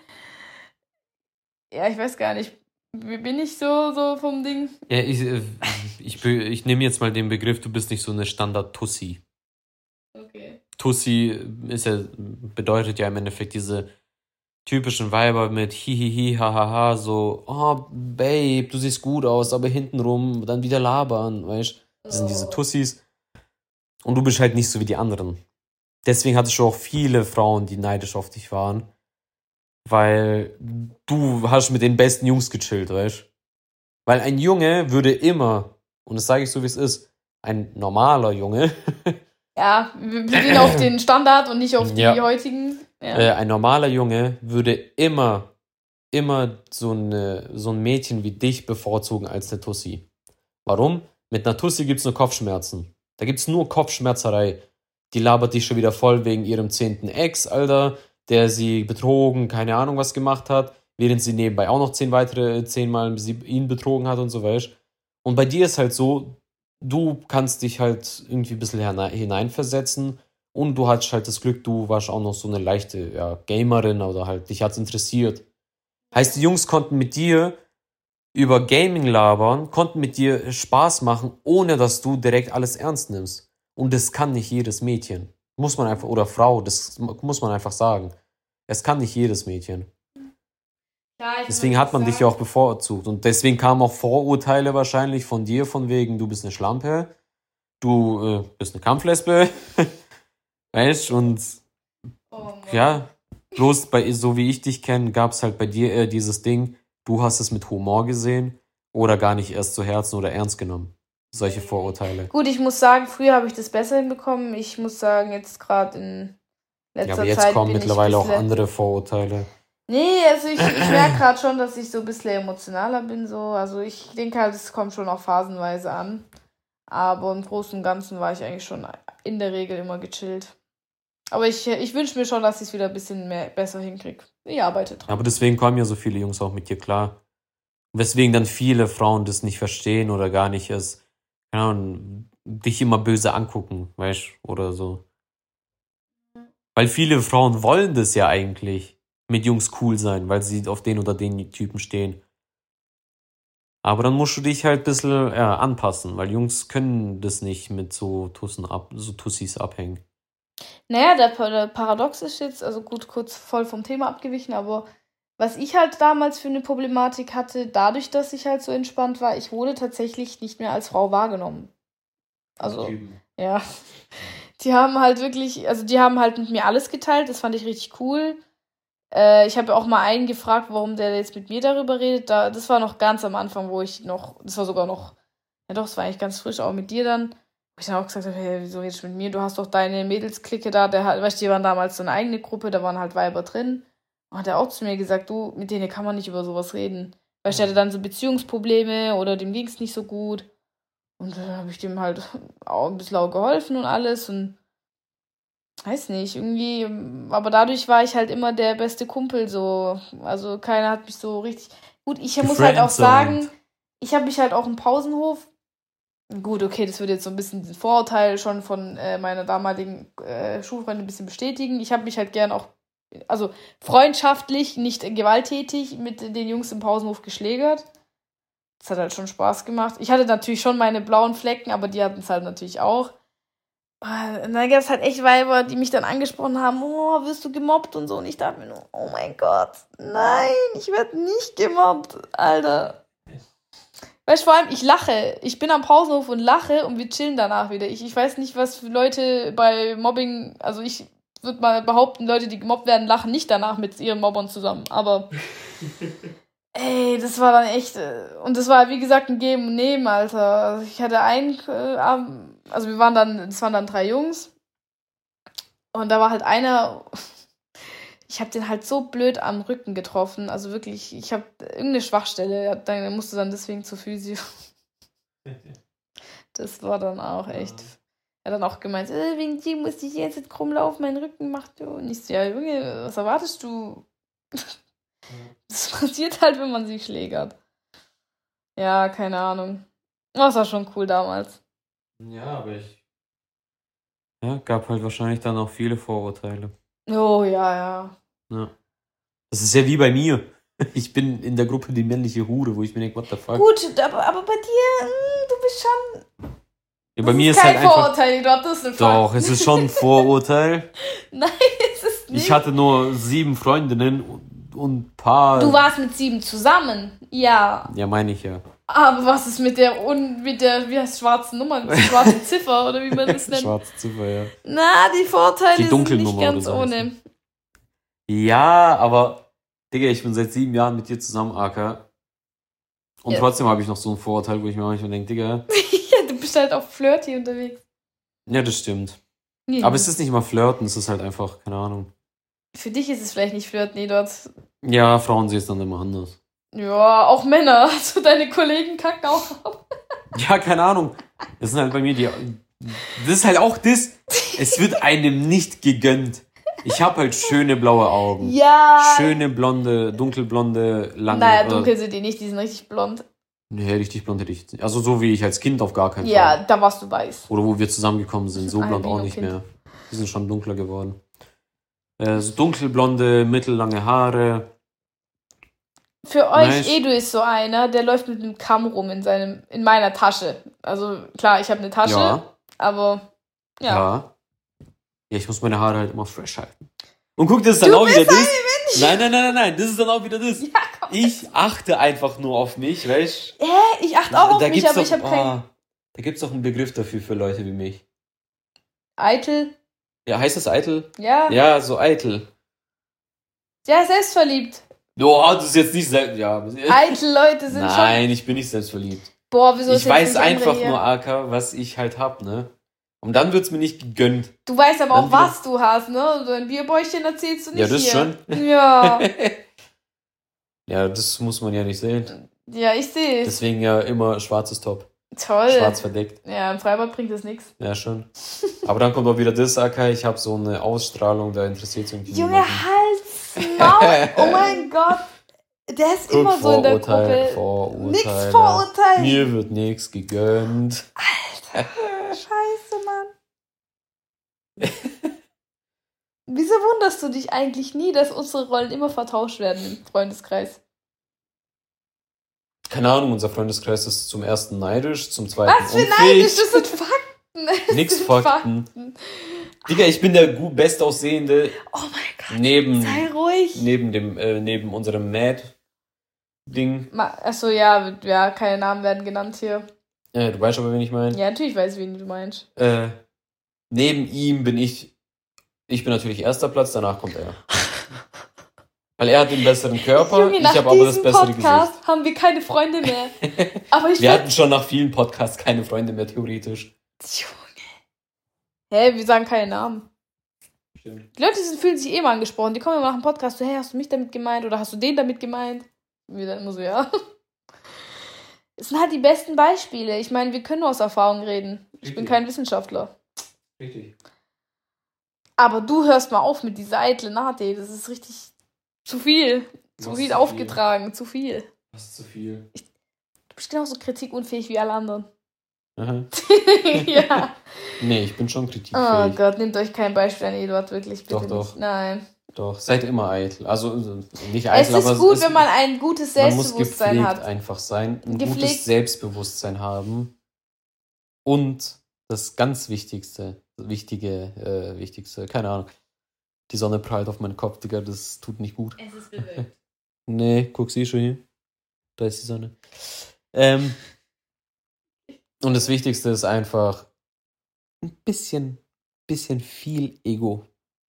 Ja, ich weiß gar nicht. Wie Bin ich so, so vom Ding? Ja, ich, äh, ich, be- ich nehme jetzt mal den Begriff, du bist nicht so eine Standard-Tussi. Okay. Tussi ist ja, bedeutet ja im Endeffekt diese typischen Weiber mit hihihi, hahaha, so, oh, Babe, du siehst gut aus, aber hintenrum dann wieder labern, weißt Das sind diese Tussis. Und du bist halt nicht so wie die anderen. Deswegen hattest du auch viele Frauen, die neidisch auf dich waren. Weil du hast mit den besten Jungs gechillt, weißt Weil ein Junge würde immer, und das sage ich so wie es ist, ein normaler Junge, Ja, wir wir gehen auf den Standard und nicht auf die Ja. heutigen. Ja. äh, ein normaler Junge würde immer, immer so, eine, so ein Mädchen wie dich bevorzugen als eine Tussi. Warum? Mit einer Tussi gibt's nur Kopfschmerzen. Da gibt's nur Kopfschmerzerei. Die labert dich schon wieder voll wegen ihrem zehnten Ex, Alter, der sie betrogen, keine Ahnung was gemacht hat, während sie nebenbei auch noch zehn weitere, zehnmal sie ihn betrogen hat und so weiter. Und bei dir ist halt so, du kannst dich halt irgendwie ein bisschen hineinversetzen und du hattest halt das Glück, du warst auch noch so eine leichte ja, Gamerin oder halt dich hat's interessiert. Heißt, die Jungs konnten mit dir über Gaming labern, konnten mit dir Spaß machen, ohne dass du direkt alles ernst nimmst. Und das kann nicht jedes Mädchen. Muss man einfach, oder Frau, das muss man einfach sagen. Es kann nicht jedes Mädchen. Deswegen hat man dich ja auch bevorzugt. Und deswegen kamen auch Vorurteile wahrscheinlich von dir, von wegen, du bist eine Schlampe, du äh, bist eine Kampflesbe. weißt und Oh ja, bloß bei, so wie ich dich kenne, gab es halt bei dir eher dieses Ding, du hast es mit Humor gesehen oder gar nicht erst zu Herzen oder ernst genommen. Solche Vorurteile. Gut, ich muss sagen, früher habe ich das besser hinbekommen. Ich muss sagen, jetzt gerade in letzter Ja, aber jetzt Zeit kommen mittlerweile auch andere Vorurteile. Nee, also ich, ich merke gerade schon, dass ich so ein bisschen emotionaler bin. So. Also ich denke halt, es kommt schon auch phasenweise an. Aber im Großen und Ganzen war ich eigentlich schon in der Regel immer gechillt. Aber ich, ich wünsche mir schon, dass ich es wieder ein bisschen mehr, besser hinkriege. Ich arbeite dran. Aber deswegen kommen ja so viele Jungs auch mit dir klar. Weswegen dann viele Frauen das nicht verstehen oder gar nicht ist, keine Ahnung, dich immer böse angucken, weißt oder so. Weil viele Frauen wollen das ja eigentlich, mit Jungs cool sein, weil sie auf den oder den Typen stehen. Aber dann musst du dich halt ein bisschen ja, anpassen, weil Jungs können das nicht mit so Tussen ab, so Tussis abhängen. Naja, der, der Paradox ist jetzt, also gut, kurz voll vom Thema abgewichen, aber was ich halt damals für eine Problematik hatte, dadurch, dass ich halt so entspannt war, ich wurde tatsächlich nicht mehr als Frau wahrgenommen. Also, ja. Die haben halt wirklich, also die haben halt mit mir alles geteilt, das fand ich richtig cool. Äh, ich habe auch mal einen gefragt, warum der jetzt mit mir darüber redet. Da, das war noch ganz am Anfang, wo ich noch, das war sogar noch, ja doch, es war eigentlich ganz frisch, auch mit dir dann. Ich dann auch gesagt habe, hey, wieso redest du mit mir? Du hast doch deine Mädelsklicke da, der hat, weißt du, die waren damals so eine eigene Gruppe, da waren halt Weiber drin. Und hat er auch zu mir gesagt, du, mit denen kann man nicht über sowas reden. Weil ich hatte dann so Beziehungsprobleme oder dem ging es nicht so gut. Und dann habe ich dem halt auch ein bisschen auch geholfen und alles. Und weiß nicht, irgendwie, aber dadurch war ich halt immer der beste Kumpel so. Also keiner hat mich so richtig. Gut, ich muss halt auch sagen, ich habe mich halt auch im Pausenhof. Gut, okay, das würde jetzt so ein bisschen den Vorurteil schon von äh, meiner damaligen äh, Schulfreundin ein bisschen bestätigen. Ich habe mich halt gern auch also freundschaftlich, nicht gewalttätig mit den Jungs im Pausenhof geschlägert. Das hat halt schon Spaß gemacht. Ich hatte natürlich schon meine blauen Flecken, aber die hatten es halt natürlich auch. Ah, und dann gab es halt echt Weiber, die mich dann angesprochen haben, oh, wirst du gemobbt und so. Und ich dachte mir nur, oh mein Gott, nein, ich werde nicht gemobbt, Alter. Weißt du, vor allem, ich lache. Ich bin am Pausenhof und lache und wir chillen danach wieder. Ich, ich weiß nicht, was für Leute bei Mobbing, also ich würde mal behaupten, Leute, die gemobbt werden, lachen nicht danach mit ihren Mobbern zusammen. Aber ey, das war dann echt. Äh, und das war, wie gesagt, ein Geben und Nehmen, Alter. Also ich hatte einen, äh, also wir waren dann, es waren dann drei Jungs. Und da war halt einer, ich habe den halt so blöd am Rücken getroffen. Also wirklich, ich habe irgendeine Schwachstelle, dann musste dann deswegen zur Physio. Das war dann auch echt er hat dann auch gemeint, äh, wegen dir muss ich jetzt, jetzt krumm laufen, mein Rücken macht du. Und ich so, ja, Junge, was erwartest du? das passiert halt, wenn man sich schlägert. Ja, keine Ahnung. Das war schon cool damals. Ja, aber ich. Ja, gab halt wahrscheinlich dann auch viele Vorurteile. Oh, ja, ja. Ja. Das ist ja wie bei mir. Ich bin in der Gruppe die männliche Hure, wo ich mir denke, what the fuck. Gut, aber, aber bei dir, mh, hm, du bist schon ja, bei mir ist, ist kein halt Vorurteil, einfach, das ist ein Doch, es ist schon ein Vorurteil. Nein, es ist nicht. Ich hatte nur sieben Freundinnen und ein paar. Du warst mit sieben zusammen, ja. Ja, meine ich ja. Aber was ist mit der un mit der wie heißt schwarzen Nummer, schwarze Ziffer oder wie man das nennt? Schwarze Ziffer, ja. Na, die Vorteile die sind nicht ganz so ohne. Ja, aber Digga, ich bin seit sieben Jahren mit dir zusammen, Aka. Und ja. trotzdem habe ich noch so ein Vorurteil, wo ich mir manchmal denke, Digga. ja, du bist halt auch flirty unterwegs. Ja, das stimmt. Ja. Aber es ist nicht mal flirten, es ist halt einfach, keine Ahnung. Für dich ist es vielleicht nicht flirten, Edward. Ja, Frauen sehen es dann immer anders. Ja, auch Männer. Also deine Kollegen kacken auch ab. ja, keine Ahnung. Das sind halt bei mir die. Das ist halt auch das. Es wird einem nicht gegönnt. Ich habe halt schöne blaue Augen. Ja. Schöne blonde, dunkelblonde, lange. Naja, dunkel sind die nicht, die sind richtig blond. Nee, richtig blond hätte ich. Also so wie ich als Kind auf gar keinen Fall. Ja, da warst du weiß. Oder wo wir zusammengekommen sind, so blond auch nicht kind. mehr. Die sind schon dunkler geworden. Äh, so dunkelblonde, mittellange Haare. Für euch, nice. Edu ist so einer, der läuft mit einem Kamm rum in seinem, in meiner Tasche. Also klar, ich habe eine Tasche, ja. aber ja. ja. Ja, ich muss meine Haare halt immer fresh halten. Und guck, das ist dann du auch wieder das. Nein, nein, nein, nein, nein, das ist dann auch wieder das. Ja, komm, ich achte einfach nur auf mich, weißt du? Hä? Ich achte auch da, auf mich, aber doch, ich habe keinen. Ah, da gibt's doch einen Begriff dafür für Leute wie mich. Eitel? Ja, heißt das eitel? Ja. Ja, so eitel. Ja, selbstverliebt. Boah, das ist jetzt nicht selbst. Ja. Eitel Leute sind Nein, schon. Nein, ich bin nicht selbstverliebt. Boah, wieso Ich weiß einfach nur, Aka, was ich halt hab, ne? Und dann wird es mir nicht gegönnt. Du weißt aber dann auch, was du hast, ne? So ein Bierbäuchchen erzählst du nicht. Ja, das hier. schon. Ja. Ja, das muss man ja nicht sehen. Ja, ich sehe es. Deswegen ja immer schwarzes Top. Toll. Schwarz verdeckt. Ja, im Freibad bringt das nichts. Ja, schon. Aber dann kommt auch wieder das, Akai, ich habe so eine Ausstrahlung, da interessiert es irgendwie Junge, niemanden. Halt's Maul. Oh mein Gott. Der ist Guck, immer so in der Gruppe. Vorurteile. Nix Vorurteile. Mir wird nichts gegönnt. Scheiße, Mann. Wieso wunderst du dich eigentlich nie, dass unsere Rollen immer vertauscht werden im Freundeskreis? Keine Ahnung, unser Freundeskreis ist zum ersten neidisch, zum zweiten Was für unfähig. neidisch, das sind Fakten. Das Nix sind Fakten. Digga, ich bin der bestaussehende Oh mein Gott, neben, sei ruhig. neben dem, äh, neben unserem Mad-Ding. Ma Achso, ja, ja, keine Namen werden genannt hier. Äh, du weißt aber, wen ich meine. Ja, natürlich weiß ich, wen du meinst. Äh, neben ihm bin ich, ich bin natürlich erster Platz, danach kommt er. Weil er hat den besseren Körper, Junge, ich habe aber das bessere Podcast Gesicht. haben wir keine Freunde mehr. Aber ich Wir hatten schon nach vielen Podcasts keine Freunde mehr, theoretisch. Hä, wir sagen keine Namen. Die Leute sind, fühlen sich eh mal angesprochen. Die kommen immer nach dem Podcast so, hey, hast du mich damit gemeint oder hast du den damit gemeint? Wir dann immer so, ja. Es sind halt die besten Beispiele. Ich meine, wir können nur aus Erfahrung reden. Ich bin Richtig. kein Wissenschaftler. Richtig. Aber du hörst mal auf mit dieser eitlen Nate. Das ist richtig zu viel. Zu Was viel zu aufgetragen. Zu viel. Das ist zu viel. Du bist genauso kritikunfähig wie alle anderen. Ja. Nee, ich bin schon Oh kritikfähig. Gott, nehmt euch kein Beispiel an Eduard, wirklich. Bitte Doch, nicht. doch. Nein. Doch, seid immer eitel. Also äh, nicht Es eitel, aber ist gut, es, wenn man ein gutes man muss Selbstbewusstsein gepflegt hat. einfach sein, ein Gepflegt. gutes Selbstbewusstsein haben und das ganz Wichtigste, Wichtige, äh, Wichtigste, keine Ahnung. Die Sonne prallt auf meinen Kopf, Digga, das tut nicht gut. Es ist bewölkt. Nee, guck, sie schon hier. Da ist die Sonne. Ähm, und das Wichtigste ist einfach ein bisschen, bisschen viel Ego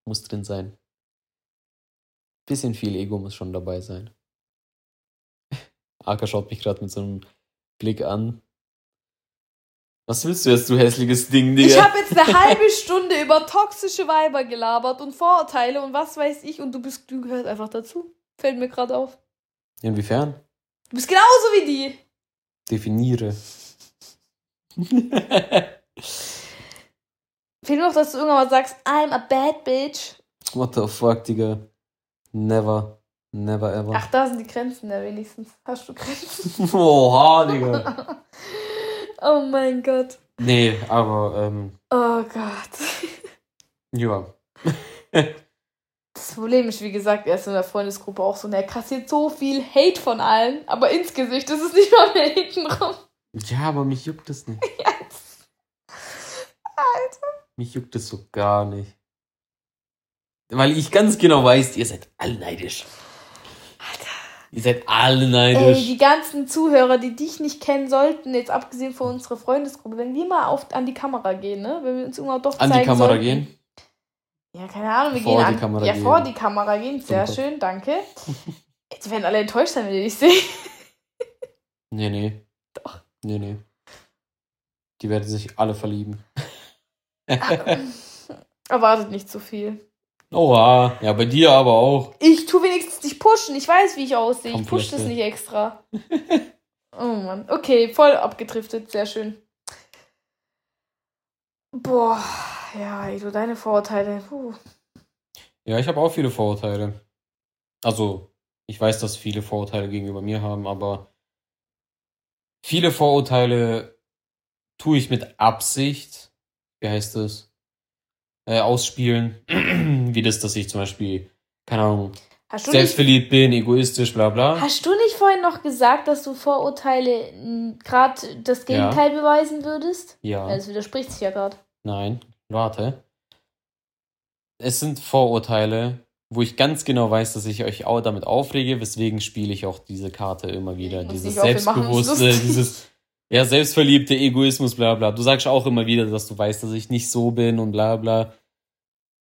muss drin sein. Bisschen viel Ego muss schon dabei sein. Aka schaut mich gerade mit so einem Blick an. Was willst du jetzt, du hässliches Ding, Digga? Ich habe jetzt eine halbe Stunde über toxische Weiber gelabert und Vorurteile und was weiß ich und du bist, du gehörst einfach dazu. Fällt mir gerade auf. Inwiefern? Du bist genauso wie die. Definiere. Fehlt nur noch, dass du irgendwann mal sagst, I'm a bad bitch. What the fuck, Digga? Never. Never ever. Ach, da sind die Grenzen ja wenigstens. Hast du Grenzen? Oha, Digga. oh mein Gott. Nee, aber, ähm, Oh Gott. ja. Das Problem ist, wie gesagt, er ist in der Freundesgruppe auch so, und er kassiert so viel Hate von allen, aber ins Gesicht ist es nicht mal mehr hinten rum. Ja, aber mich juckt es nicht. Jetzt. Mich juckt es so gar nicht. Weil ich ganz genau weiß, ihr seid alle neidisch. Ihr seid alle Ey, neidisch. die ganzen Zuhörer, die dich nicht kennen sollten, jetzt abgesehen von unserer Freundesgruppe, wenn wir mal auf, an die Kamera gehen, ne? Wenn wir uns irgendwann doch An die zeigen Kamera sollten. gehen. Ja, keine Ahnung, wir Vor gehen die an, Kamera ja, gehen. vor die Kamera gehen. Sehr Zum schön, danke. Jetzt werden alle enttäuscht sein, wenn die dich sehen. Nee, nee. Doch. Nee, nee. Die werden sich alle verlieben. Erwartet nicht zu viel. Oha. Ja, bei dir aber auch. Ich tu wenigstens dich pushen. Ich weiß, wie ich aussehe. Ich push das nicht extra. oh Mann. Okay, voll abgedriftet. Sehr schön. Boah. Ja, ey, du deine Vorurteile. Puh. Ja, ich habe auch viele Vorurteile. Also, ich weiß, dass viele Vorurteile gegenüber mir haben, aber viele Vorurteile tue ich mit Absicht, wie heißt das, äh, ausspielen. wie das, dass ich zum Beispiel, keine Ahnung, selbstverliebt bin, egoistisch, bla bla. hast du nicht vorhin noch gesagt, dass du Vorurteile gerade das Gegenteil beweisen würdest? Ja, Ja, das widerspricht sich ja gerade. nein, warte. Es sind Vorurteile, wo ich ganz genau weiß, dass ich euch auch damit aufrege, weswegen spiele ich auch diese Karte immer wieder. muss Dieses selbstbewusste, dieses ja, selbstverliebte Egoismus, bla bla. Du sagst auch immer wieder, dass du weißt, dass ich nicht so bin und bla bla.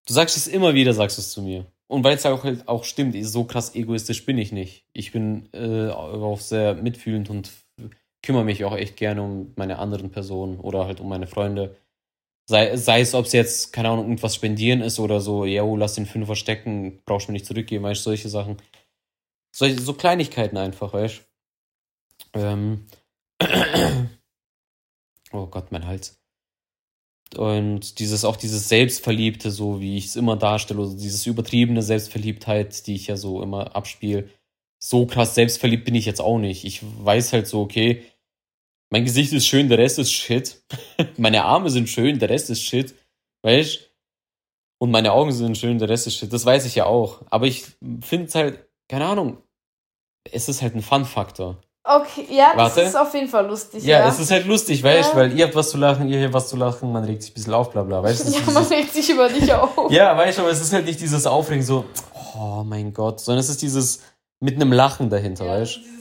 Du sagst es immer wieder, sagst es zu mir. Und weil es ja auch, halt auch stimmt, so krass egoistisch bin ich nicht. Ich bin äh, auch sehr mitfühlend und kümmere mich auch echt gerne um meine anderen Personen oder halt um meine Freunde. Sei, sei es, ob es jetzt, keine Ahnung, irgendwas spendieren ist oder so, ja, lass den Fünfer stecken, brauchst du mir nicht zurückgeben, weißt du, solche Sachen. So, so Kleinigkeiten einfach, weißt ähm. Oh Gott, mein Hals. Und dieses, auch dieses Selbstverliebte, so wie ich es immer darstelle, oder dieses übertriebene Selbstverliebtheit, die ich ja so immer abspiele. So krass selbstverliebt bin ich jetzt auch nicht. Ich weiß halt so, okay, mein Gesicht ist schön, der Rest ist Shit. meine Arme sind schön, der Rest ist Shit. Weißt Und meine Augen sind schön, der Rest ist Shit. Das weiß ich ja auch. Aber ich finde es halt, keine Ahnung, es ist halt ein Fun-Faktor. Okay, ja, das Warte. ist auf jeden Fall lustig. Ja, ja. es ist halt lustig, weißt du, ja. weil ihr habt was zu lachen, ihr habt was zu lachen, man regt sich ein bisschen auf, bla bla, weißt du? Ja, man regt sich über dich auf. ja, weißt du, aber es ist halt nicht dieses Aufregen so, oh mein Gott, sondern es ist dieses mit einem Lachen dahinter, ja, weißt du?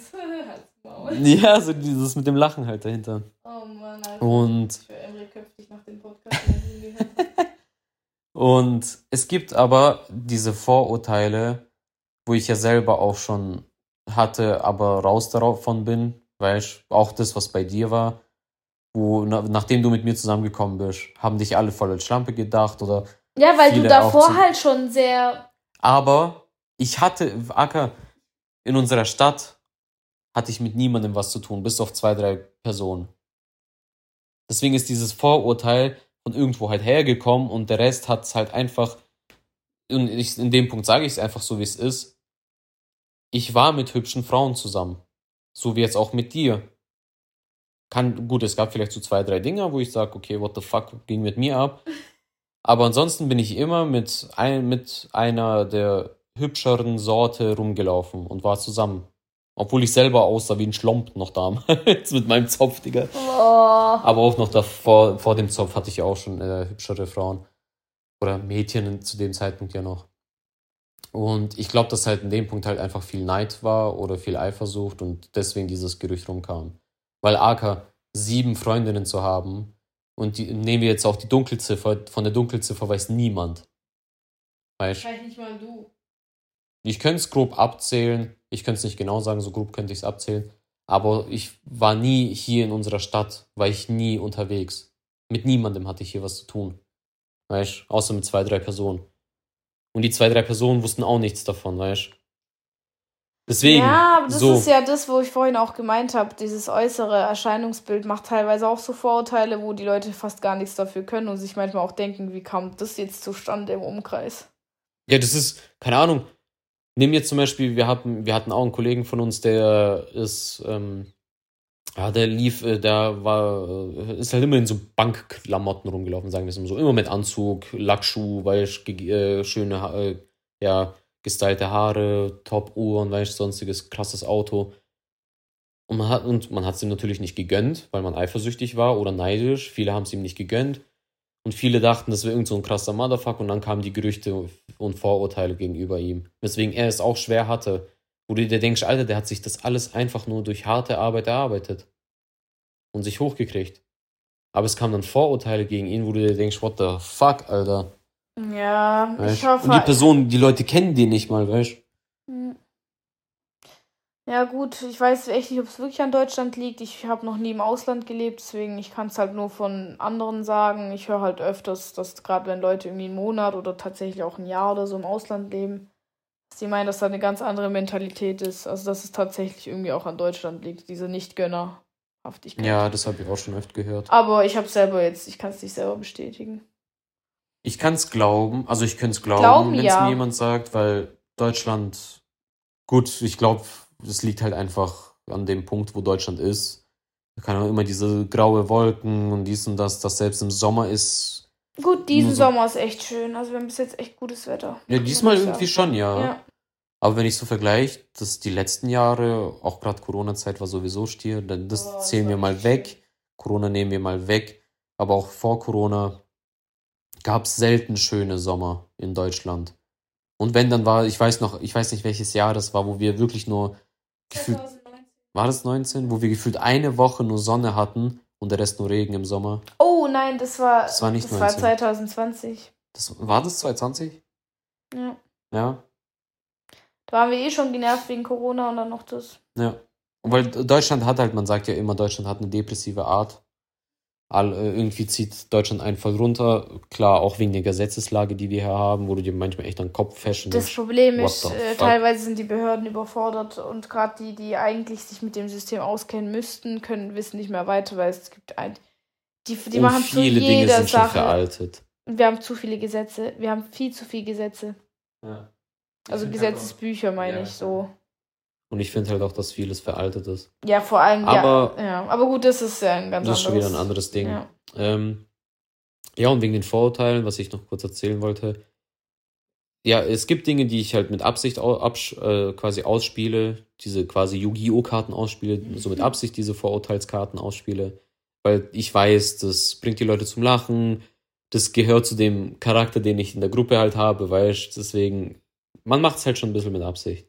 ja, so dieses mit dem Lachen halt dahinter. Oh Mann, Alter. Und. Ich Emre köpfig nach dem Podcast Und es gibt aber diese Vorurteile, wo ich ja selber auch schon hatte, aber raus davon bin, weißt auch das, was bei dir war, wo nachdem du mit mir zusammengekommen bist, haben dich alle voll als Schlampe gedacht oder. Ja, weil du davor halt schon sehr. Aber ich hatte, Acker, in unserer Stadt hatte ich mit niemandem was zu tun, bis auf zwei, drei Personen. Deswegen ist dieses Vorurteil von irgendwo halt hergekommen und der Rest hat es halt einfach, und ich, in dem Punkt sage ich es einfach so, wie es ist, ich war mit hübschen Frauen zusammen. So wie jetzt auch mit dir. Kann, gut, es gab vielleicht so zwei, drei Dinge, wo ich sage, okay, what the fuck ging mit mir ab. Aber ansonsten bin ich immer mit, ein, mit einer der hübscheren Sorte rumgelaufen und war zusammen. Obwohl ich selber aussah wie ein Schlomp noch damals mit meinem Zopf, Digga. Oh. Aber auch noch davor, vor dem Zopf hatte ich ja auch schon äh, hübschere Frauen. Oder Mädchen zu dem Zeitpunkt ja noch. Und ich glaube, dass halt in dem Punkt halt einfach viel Neid war oder viel Eifersucht und deswegen dieses Gerücht rumkam. Weil Aka sieben Freundinnen zu haben und die, nehmen wir jetzt auch die Dunkelziffer, von der Dunkelziffer weiß niemand. Weißt Vielleicht nicht mal du. Ich könnte es grob abzählen. Ich könnte es nicht genau sagen, so grob könnte ich es abzählen. Aber ich war nie hier in unserer Stadt, war ich nie unterwegs. Mit niemandem hatte ich hier was zu tun. Weißt Außer mit zwei, drei Personen. Und die zwei, drei Personen wussten auch nichts davon, weißt du? Deswegen. Ja, aber das so. ist ja das, wo ich vorhin auch gemeint habe. Dieses äußere Erscheinungsbild macht teilweise auch so Vorurteile, wo die Leute fast gar nichts dafür können und sich manchmal auch denken, wie kam das jetzt zustande im Umkreis? Ja, das ist, keine Ahnung. Nehmen jetzt zum Beispiel, wir hatten, wir hatten auch einen Kollegen von uns, der ist ähm, ja, der lief, äh, der war, äh, ist halt immer in so Bankklamotten rumgelaufen, sagen wir es immer so. Immer mit Anzug, Lackschuh, weißt äh, schöne, äh, ja, gestylte Haare, Top-Uhren, weißt sonstiges krasses Auto. Und man hat und man hat es ihm natürlich nicht gegönnt, weil man eifersüchtig war oder neidisch. Viele haben es ihm nicht gegönnt. Und viele dachten, das wäre irgend so ein krasser Motherfucker. Und dann kamen die Gerüchte und Vorurteile gegenüber ihm. Weswegen er es auch schwer hatte, wo du dir denkst, Alter, der hat sich das alles einfach nur durch harte Arbeit erarbeitet und sich hochgekriegt. Aber es kamen dann Vorurteile gegen ihn, wo du dir denkst, what the fuck, Alter. Ja, weißt? ich hoffe. Und die Person, die Leute kennen den nicht mal, weißt du? Ja, gut, ich weiß echt nicht, ob es wirklich an Deutschland liegt. Ich habe noch nie im Ausland gelebt, deswegen ich kann es halt nur von anderen sagen. Ich höre halt öfters, dass gerade wenn Leute irgendwie einen Monat oder tatsächlich auch ein Jahr oder so im Ausland leben, Sie meinen, dass da eine ganz andere Mentalität ist. Also, dass es tatsächlich irgendwie auch an Deutschland liegt, diese Nicht-Gönnerhaftigkeit. Ja, das habe ich auch schon öfter gehört. Aber ich habe selber jetzt, ich kann es nicht selber bestätigen. Ich kann es glauben, also ich könnte es glauben, glauben wenn es ja. mir jemand sagt, weil Deutschland, gut, ich glaube, es liegt halt einfach an dem Punkt, wo Deutschland ist. Da kann auch immer diese graue Wolken und dies und das, das selbst im Sommer ist Gut, diesen so. Sommer ist echt schön. Also wir haben bis jetzt echt gutes Wetter. Ja, diesmal irgendwie schon, ja. ja. Aber wenn ich so vergleiche, dass die letzten Jahre, auch gerade Corona-Zeit war sowieso stier, dann das oh, zählen wir mal weg. Corona nehmen wir mal weg. Aber auch vor Corona gab es selten schöne Sommer in Deutschland. Und wenn dann war, ich weiß noch, ich weiß nicht welches Jahr das war, wo wir wirklich nur gefühlt, war das 19, wo wir gefühlt eine Woche nur Sonne hatten und der Rest nur Regen im Sommer. Oh nein, das war, das war, nicht das war 2020. Das, war das 2020? Ja. Ja. Da waren wir eh schon genervt wegen Corona und dann noch das. Ja. Weil Deutschland hat halt, man sagt ja immer, Deutschland hat eine depressive Art. All, äh, irgendwie zieht Deutschland einfach runter. Klar, auch wegen der Gesetzeslage, die wir hier haben, wo du dir manchmal echt an den Kopf fäschen Das Problem ist, äh, teilweise sind die Behörden überfordert und gerade die, die eigentlich sich mit dem System auskennen müssten, können wissen nicht mehr weiter, weil es gibt ein, die, die machen zu jeder Dinge sind Sache. Schon veraltet. Wir haben zu viele Gesetze. Wir haben viel zu viele Gesetze. Ja. Also Gesetzesbücher meine ja, ich so. Und ich finde halt auch, dass vieles veraltet ist. Ja, vor allem, aber, ja, ja. Aber gut, das ist ja ein ganz anderes. Das ist schon wieder ein anderes Ding. Ja. Ähm, ja, und wegen den Vorurteilen, was ich noch kurz erzählen wollte. Ja, es gibt Dinge, die ich halt mit Absicht äh, quasi ausspiele, diese quasi Yu-Gi-Oh! Karten ausspiele, mhm. so mit Absicht diese Vorurteilskarten ausspiele, weil ich weiß, das bringt die Leute zum Lachen, das gehört zu dem Charakter, den ich in der Gruppe halt habe, weißt deswegen, man macht es halt schon ein bisschen mit Absicht.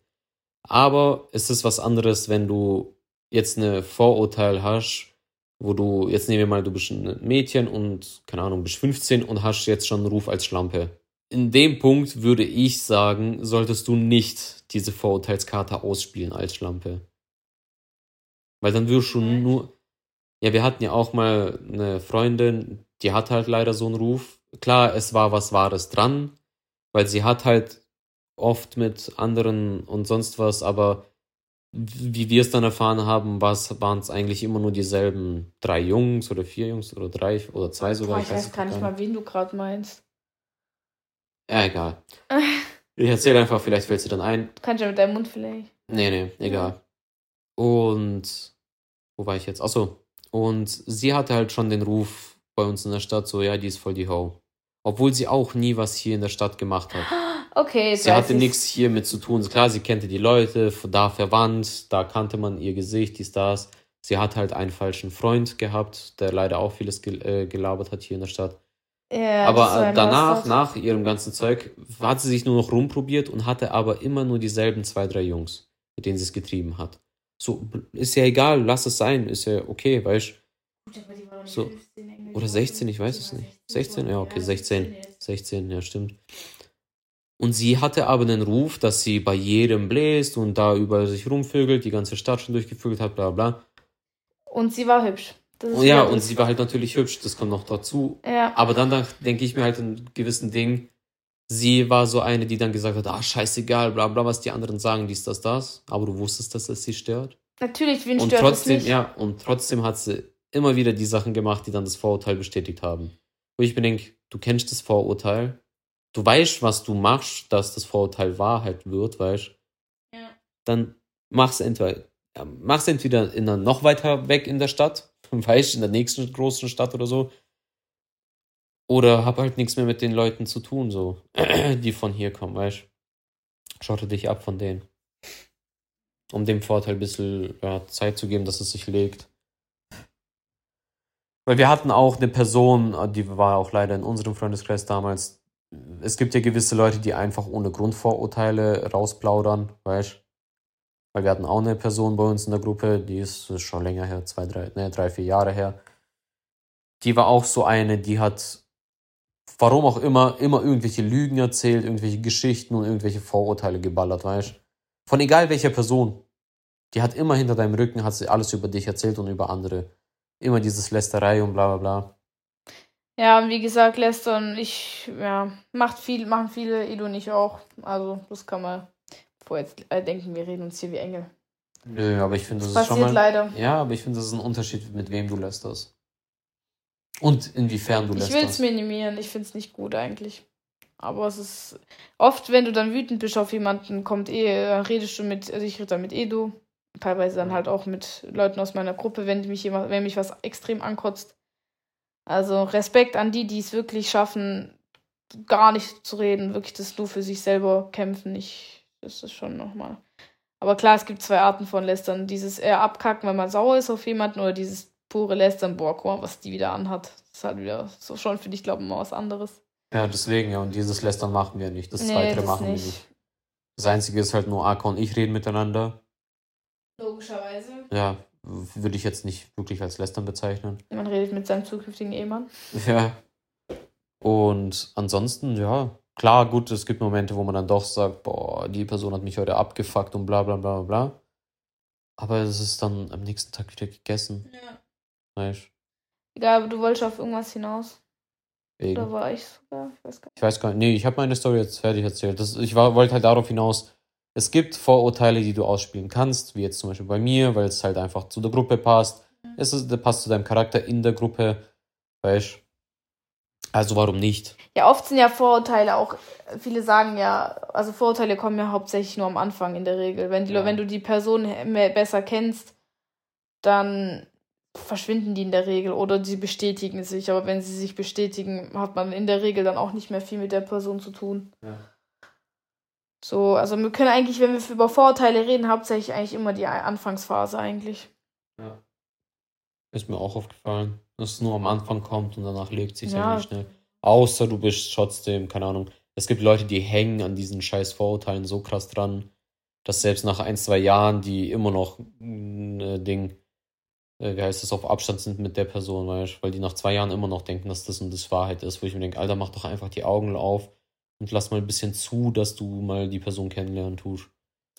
Aber es ist was anderes, wenn du jetzt eine Vorurteil hast, wo du, jetzt nehmen wir mal, du bist ein Mädchen und, keine Ahnung, bist 15 und hast jetzt schon einen Ruf als Schlampe. In dem Punkt würde ich sagen, solltest du nicht diese Vorurteilskarte ausspielen als Schlampe. Weil dann wirst du nur. Ja, wir hatten ja auch mal eine Freundin, die hat halt leider so einen Ruf. Klar, es war was Wahres dran, weil sie hat halt oft mit anderen und sonst was, aber wie wir es dann erfahren haben, waren es eigentlich immer nur dieselben drei Jungs oder vier Jungs oder drei oder zwei sogar. Boah, ich, ich weiß gar nicht mal, wen du gerade meinst. Ja, egal. ich erzähle einfach, vielleicht fällt sie dann ein. Kannst du mit deinem Mund vielleicht. Nee, nee, egal. Und wo war ich jetzt? Achso. Und sie hatte halt schon den Ruf bei uns in der Stadt, so, ja, die ist voll die Ho. Obwohl sie auch nie was hier in der Stadt gemacht hat. Okay, Sie hatte nichts hier mit zu tun. Klar, sie kannte die Leute, da verwandt, da kannte man ihr Gesicht, die Stars. Sie hat halt einen falschen Freund gehabt, der leider auch vieles äh, gelabert hat hier in der Stadt. Ja, aber danach, nach ihrem ganzen Zeug, hat sie sich nur noch rumprobiert und hatte aber immer nur dieselben zwei, drei Jungs, mit denen sie es getrieben hat. So, ist ja egal, lass es sein, ist ja okay, weißt du. So, oder 16, ich weiß es nicht. 16? Ja, okay, 16. 16, ja, stimmt. Und sie hatte aber den Ruf, dass sie bei jedem bläst und da über sich rumvögelt, die ganze Stadt schon durchgevögelt hat, bla bla. Und sie war hübsch. ja, und sie war halt natürlich hübsch, das kommt noch dazu. Ja. Aber dann denke ich mir halt in gewissen Dingen, sie war so eine, die dann gesagt hat, ah, scheißegal, bla bla, was die anderen sagen, dies, das, das. Aber du wusstest, dass es sie stört. Natürlich, wen und stört trotzdem, es nicht? Ja, und trotzdem hat sie immer wieder die Sachen gemacht, die dann das Vorurteil bestätigt haben. Wo ich mir denke, du kennst das Vorurteil, du weißt, was du machst, dass das Vorurteil Wahrheit wird, weißt ja. dann mach's entweder, mach's entweder in einer noch weiter weg in der Stadt, weißt in der nächsten großen Stadt oder so. Oder hab halt nichts mehr mit den Leuten zu tun, so, die von hier kommen, weißt Schotte dich ab von denen. Um dem Vorteil ein bisschen ja, Zeit zu geben, dass es sich legt. Weil wir hatten auch eine Person, die war auch leider in unserem Freundeskreis damals, es gibt ja gewisse Leute, die einfach ohne Grundvorurteile rausplaudern, weißt Weil wir hatten auch eine Person bei uns in der Gruppe, die ist schon länger her, zwei, drei, ne, drei, vier Jahre her. Die war auch so eine, die hat, warum auch immer, immer irgendwelche Lügen erzählt, irgendwelche Geschichten und irgendwelche Vorurteile geballert, weißt Von egal welcher Person. Die hat immer hinter deinem Rücken, hat sie alles über dich erzählt und über andere. Immer dieses Lästerei und bla bla bla. Ja, und wie gesagt, Lästern, ich, ja, macht viel, machen viele, Edu nicht auch. Also, das kann man vorher jetzt äh, denken, wir reden uns hier wie Engel. Nö, aber ich finde, das, das ist schon mal. leider. Ja, aber ich finde, das ist ein Unterschied, mit wem du lästerst. Und inwiefern du lästerst. Ich will es minimieren, ich finde es nicht gut eigentlich. Aber es ist oft, wenn du dann wütend bist auf jemanden, kommt eh, redest du mit, also ich rede dann mit Edu, teilweise dann halt auch mit Leuten aus meiner Gruppe, wenn mich jemand, wenn mich was extrem ankotzt also Respekt an die, die es wirklich schaffen, gar nicht zu reden, wirklich das nur für sich selber kämpfen. Ich, das ist schon nochmal. Aber klar, es gibt zwei Arten von Lästern. Dieses eher abkacken, wenn man sauer ist auf jemanden, oder dieses pure Lästern, boah, guck mal, was die wieder anhat. Das ist halt wieder so schon, finde ich, glaube ich, mal was anderes. Ja, deswegen, ja, und dieses Lästern machen wir nicht. Das nee, zweite das machen nicht. wir nicht. Das Einzige ist halt nur Aka und ich reden miteinander. Logischerweise. Ja, würde ich jetzt nicht wirklich als Lästern bezeichnen. Man redet mit seinem zukünftigen Ehemann. Ja. Und ansonsten, ja, klar, gut, es gibt Momente, wo man dann doch sagt, boah, die Person hat mich heute abgefuckt und bla bla bla bla. Aber es ist dann am nächsten Tag wieder gegessen. Ja. Weißt Egal, aber du wolltest auf irgendwas hinaus. Wegen. Oder war ich sogar? Ich weiß gar Ich weiß gar nicht. Nee, ich habe meine Story jetzt fertig erzählt. Das, ich war- wollte halt darauf hinaus, es gibt Vorurteile, die du ausspielen kannst, wie jetzt zum Beispiel bei mir, weil es halt einfach zu der Gruppe passt. Es ist, passt zu deinem Charakter in der Gruppe. Weißt Also warum nicht? Ja, oft sind ja Vorurteile auch, viele sagen ja, also Vorurteile kommen ja hauptsächlich nur am Anfang in der Regel. Wenn, die, Ja. wenn du die Person mehr, besser kennst, dann verschwinden die in der Regel oder sie bestätigen sich. Aber wenn sie sich bestätigen, hat man in der Regel dann auch nicht mehr viel mit der Person zu tun. Ja. So, also wir können eigentlich, wenn wir über Vorurteile reden, hauptsächlich eigentlich immer die Anfangsphase eigentlich. Ist mir auch aufgefallen, dass es nur am Anfang kommt und danach legt sich Ja. eigentlich schnell. Außer du bist trotzdem, keine Ahnung. Es gibt Leute, die hängen an diesen scheiß Vorurteilen so krass dran, dass selbst nach ein, zwei Jahren die immer noch ein äh, Ding, äh, wie heißt das, auf Abstand sind mit der Person, weißt weil die nach zwei Jahren immer noch denken, dass das und das Wahrheit ist, wo ich mir denke, Alter, mach doch einfach die Augen auf und lass mal ein bisschen zu, dass du mal die Person kennenlernen tust.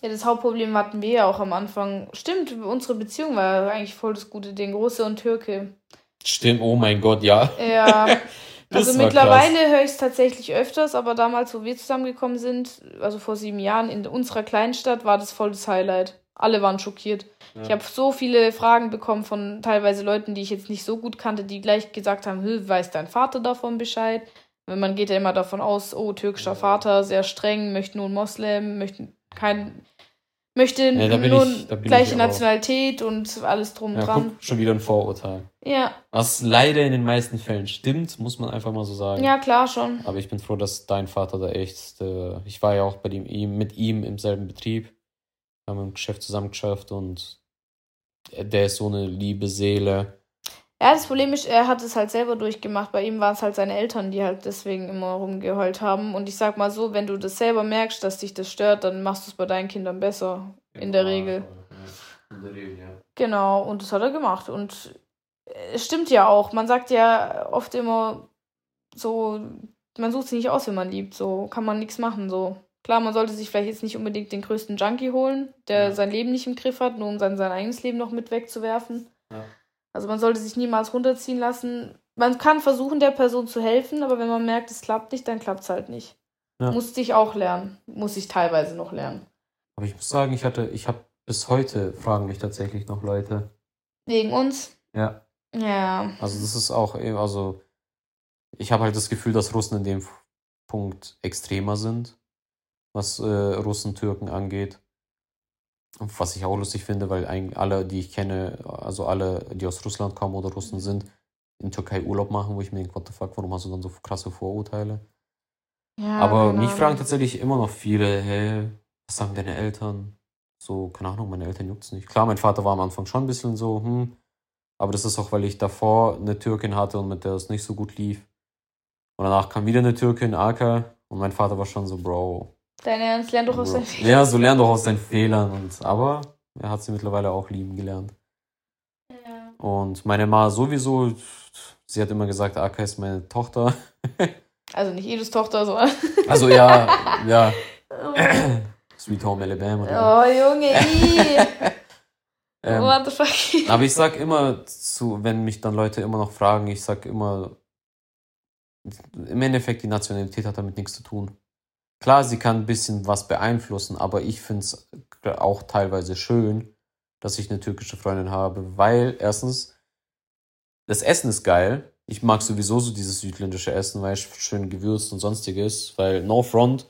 Ja, das Hauptproblem hatten wir ja auch am Anfang. Stimmt, unsere Beziehung war eigentlich voll das gute Ding. Russe und Türke. Stimmt, oh mein Gott, ja. Ja, Das also mittlerweile höre ich es tatsächlich öfters, aber damals, wo wir zusammengekommen sind, also vor sieben Jahren in unserer Kleinstadt, war das voll das Highlight. Alle waren schockiert. Ja. Ich habe so viele Fragen bekommen von teilweise Leuten, die ich jetzt nicht so gut kannte, die gleich gesagt haben, "Hö, weiß dein Vater davon Bescheid? Wenn man geht ja immer davon aus, oh, türkischer. Vater, sehr streng, möchte nur einen Moslem, möchte kein möchte Ja, nur ich- gleiche. Nationalität und alles drum Ja, dran. guck, schon wieder ein Vorurteil. Ja, Was leider in den meisten Fällen stimmt, muss man einfach mal so sagen. ja, klar schon. Aber ich bin froh, dass dein Vater da echt. Äh, ich war ja auch bei dem, ihm, mit ihm im selben Betrieb. Wir haben im Geschäft zusammen geschafft und der ist so eine liebe Seele. Ja, das Problem ist, er hat es halt selber durchgemacht. Bei ihm waren es halt seine Eltern, die halt deswegen immer rumgeheult haben. Und ich sag mal so, wenn du das selber merkst, dass dich das stört, dann machst du es bei deinen Kindern besser. In der Regel. In der Regel, ja. Genau, und das hat er gemacht. Und es stimmt ja auch. Man sagt ja oft immer so, man sucht sich nicht aus, wenn man liebt. So kann man nichts machen. So klar, man sollte sich vielleicht jetzt nicht unbedingt den größten Junkie holen, der Ja. sein Leben nicht im Griff hat, nur um sein, sein eigenes Leben noch mit wegzuwerfen. Ja. Also man sollte sich niemals runterziehen lassen. Man kann versuchen, der Person zu helfen, aber wenn man merkt, es klappt nicht, dann klappt es halt nicht. Ja. Musste ich auch lernen. Muss ich teilweise noch lernen. Aber ich muss sagen, ich hatte, ich habe bis heute fragen mich tatsächlich noch Leute. Wegen uns? Ja. Ja. Also das ist auch, eben- also ich habe halt das Gefühl, dass Russen in dem Punkt extremer sind, was äh, Russen, Türken angeht. Was ich auch lustig finde, weil eigentlich alle, die ich kenne, also alle, die aus Russland kommen oder Russen sind, in Türkei Urlaub machen, wo ich mir denke, what the fuck, warum hast du dann so krasse Vorurteile? ja Aber keine mich fragen tatsächlich immer noch viele, hey, was sagen deine Eltern? So, keine Ahnung, meine Eltern juckt's nicht. Klar, mein Vater war am Anfang schon ein bisschen so, hm, aber das ist auch, weil ich davor eine Türkin hatte und mit der es nicht so gut lief. Und danach kam wieder eine Türkin, Aka, und mein Vater war schon so, Bro. Dein Ernst, lern doch aus deinen Ja, so lern doch aus deinen Fehlern. Und, aber er hat sie mittlerweile auch lieben gelernt. Ja. Und meine Ma sowieso, sie hat immer gesagt, Aka ist meine Tochter. Also nicht Edus Tochter, sondern. Also ja, ja, oh, Sweet Home Alabama. oder? Junge, i. Ähm, What the fuck? Aber ich sag immer zu, wenn mich dann Leute immer noch fragen, ich sag immer, im Endeffekt die Nationalität hat damit nichts zu tun. Klar, sie kann ein bisschen was beeinflussen, aber ich finde es auch teilweise schön, dass ich eine türkische Freundin habe, weil erstens, das Essen ist geil. Ich mag sowieso so dieses südländische Essen, weil es schön gewürzt und sonstiges, weil no front,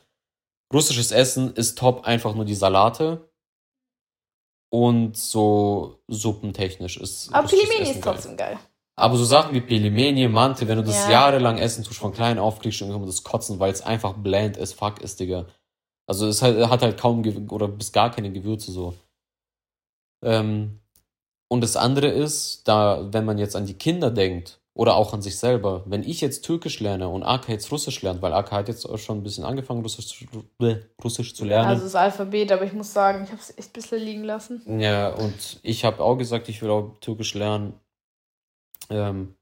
russisches Essen ist top, einfach nur die Salate und so suppentechnisch ist. Aber Essen ist geil. trotzdem geil. Aber so Sachen wie Pelimeni, Mante, wenn du das Ja. jahrelang essen tust, von klein auf, kriegst du irgendwann das Kotzen, weil es einfach bland as fuck ist, Digga. Also es hat, hat halt kaum oder bis gar keine Gewürze so. Ähm, und das andere ist, da, wenn man jetzt an die Kinder denkt oder auch an sich selber, wenn ich jetzt Türkisch lerne und Aka jetzt Russisch lernt, weil Aka hat jetzt auch schon ein bisschen angefangen, Russisch zu, Russisch zu lernen. Also das Alphabet, aber ich muss sagen, ich habe es echt ein bisschen liegen lassen. Ja, und ich habe auch gesagt, ich will auch Türkisch lernen. Ähm,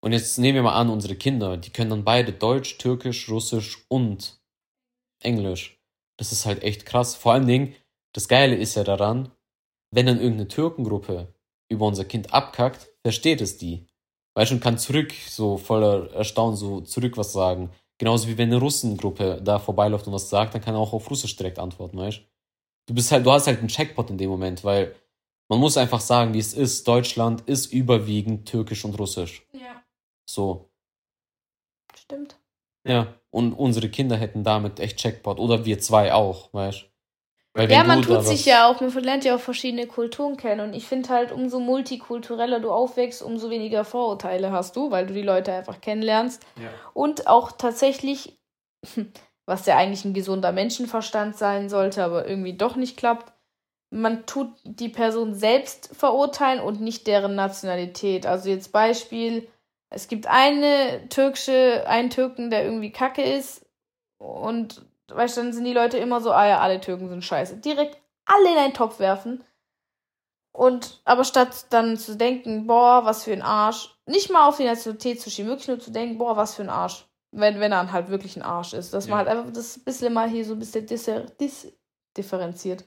und jetzt nehmen wir mal an, unsere Kinder, die können dann beide Deutsch, Türkisch, Russisch und Englisch. Das ist halt echt krass. Vor allen Dingen, das Geile ist ja daran, wenn dann irgendeine Türkengruppe über unser Kind abkackt, versteht es die. weißt du, und kann zurück, so voller Erstaunen, so zurück was sagen. Genauso wie wenn eine Russengruppe da vorbeiläuft und was sagt, dann kann er auch auf Russisch direkt antworten, weißt du? bist halt, du hast halt einen Checkpot in dem Moment, weil man muss einfach sagen, wie es ist. Deutschland ist überwiegend türkisch und russisch. Ja. So. Stimmt. Ja. Und unsere Kinder hätten damit echt Checkpot. Oder wir zwei auch, weißt Weil Ja, man tut sich ja auch, man lernt ja auch verschiedene Kulturen kennen. Und ich finde halt, umso multikultureller du aufwächst, umso weniger Vorurteile hast du, weil du die Leute einfach kennenlernst. Ja. Und auch tatsächlich, was ja eigentlich ein gesunder Menschenverstand sein sollte, aber irgendwie doch nicht klappt, man tut die Person selbst verurteilen und nicht deren Nationalität. Also jetzt Beispiel, es gibt eine türkische, einen Türken, der irgendwie kacke ist und weißt dann sind die Leute immer so, ah ja, alle Türken sind scheiße. Direkt alle in einen Topf werfen. Und aber statt dann zu denken, boah, was für ein Arsch, nicht mal auf die Nationalität zu schieben, wirklich nur zu denken, boah, was für ein Arsch. Wenn, wenn er halt wirklich ein Arsch ist. Dass ja. man halt einfach das bisschen mal hier so ein bisschen differenziert.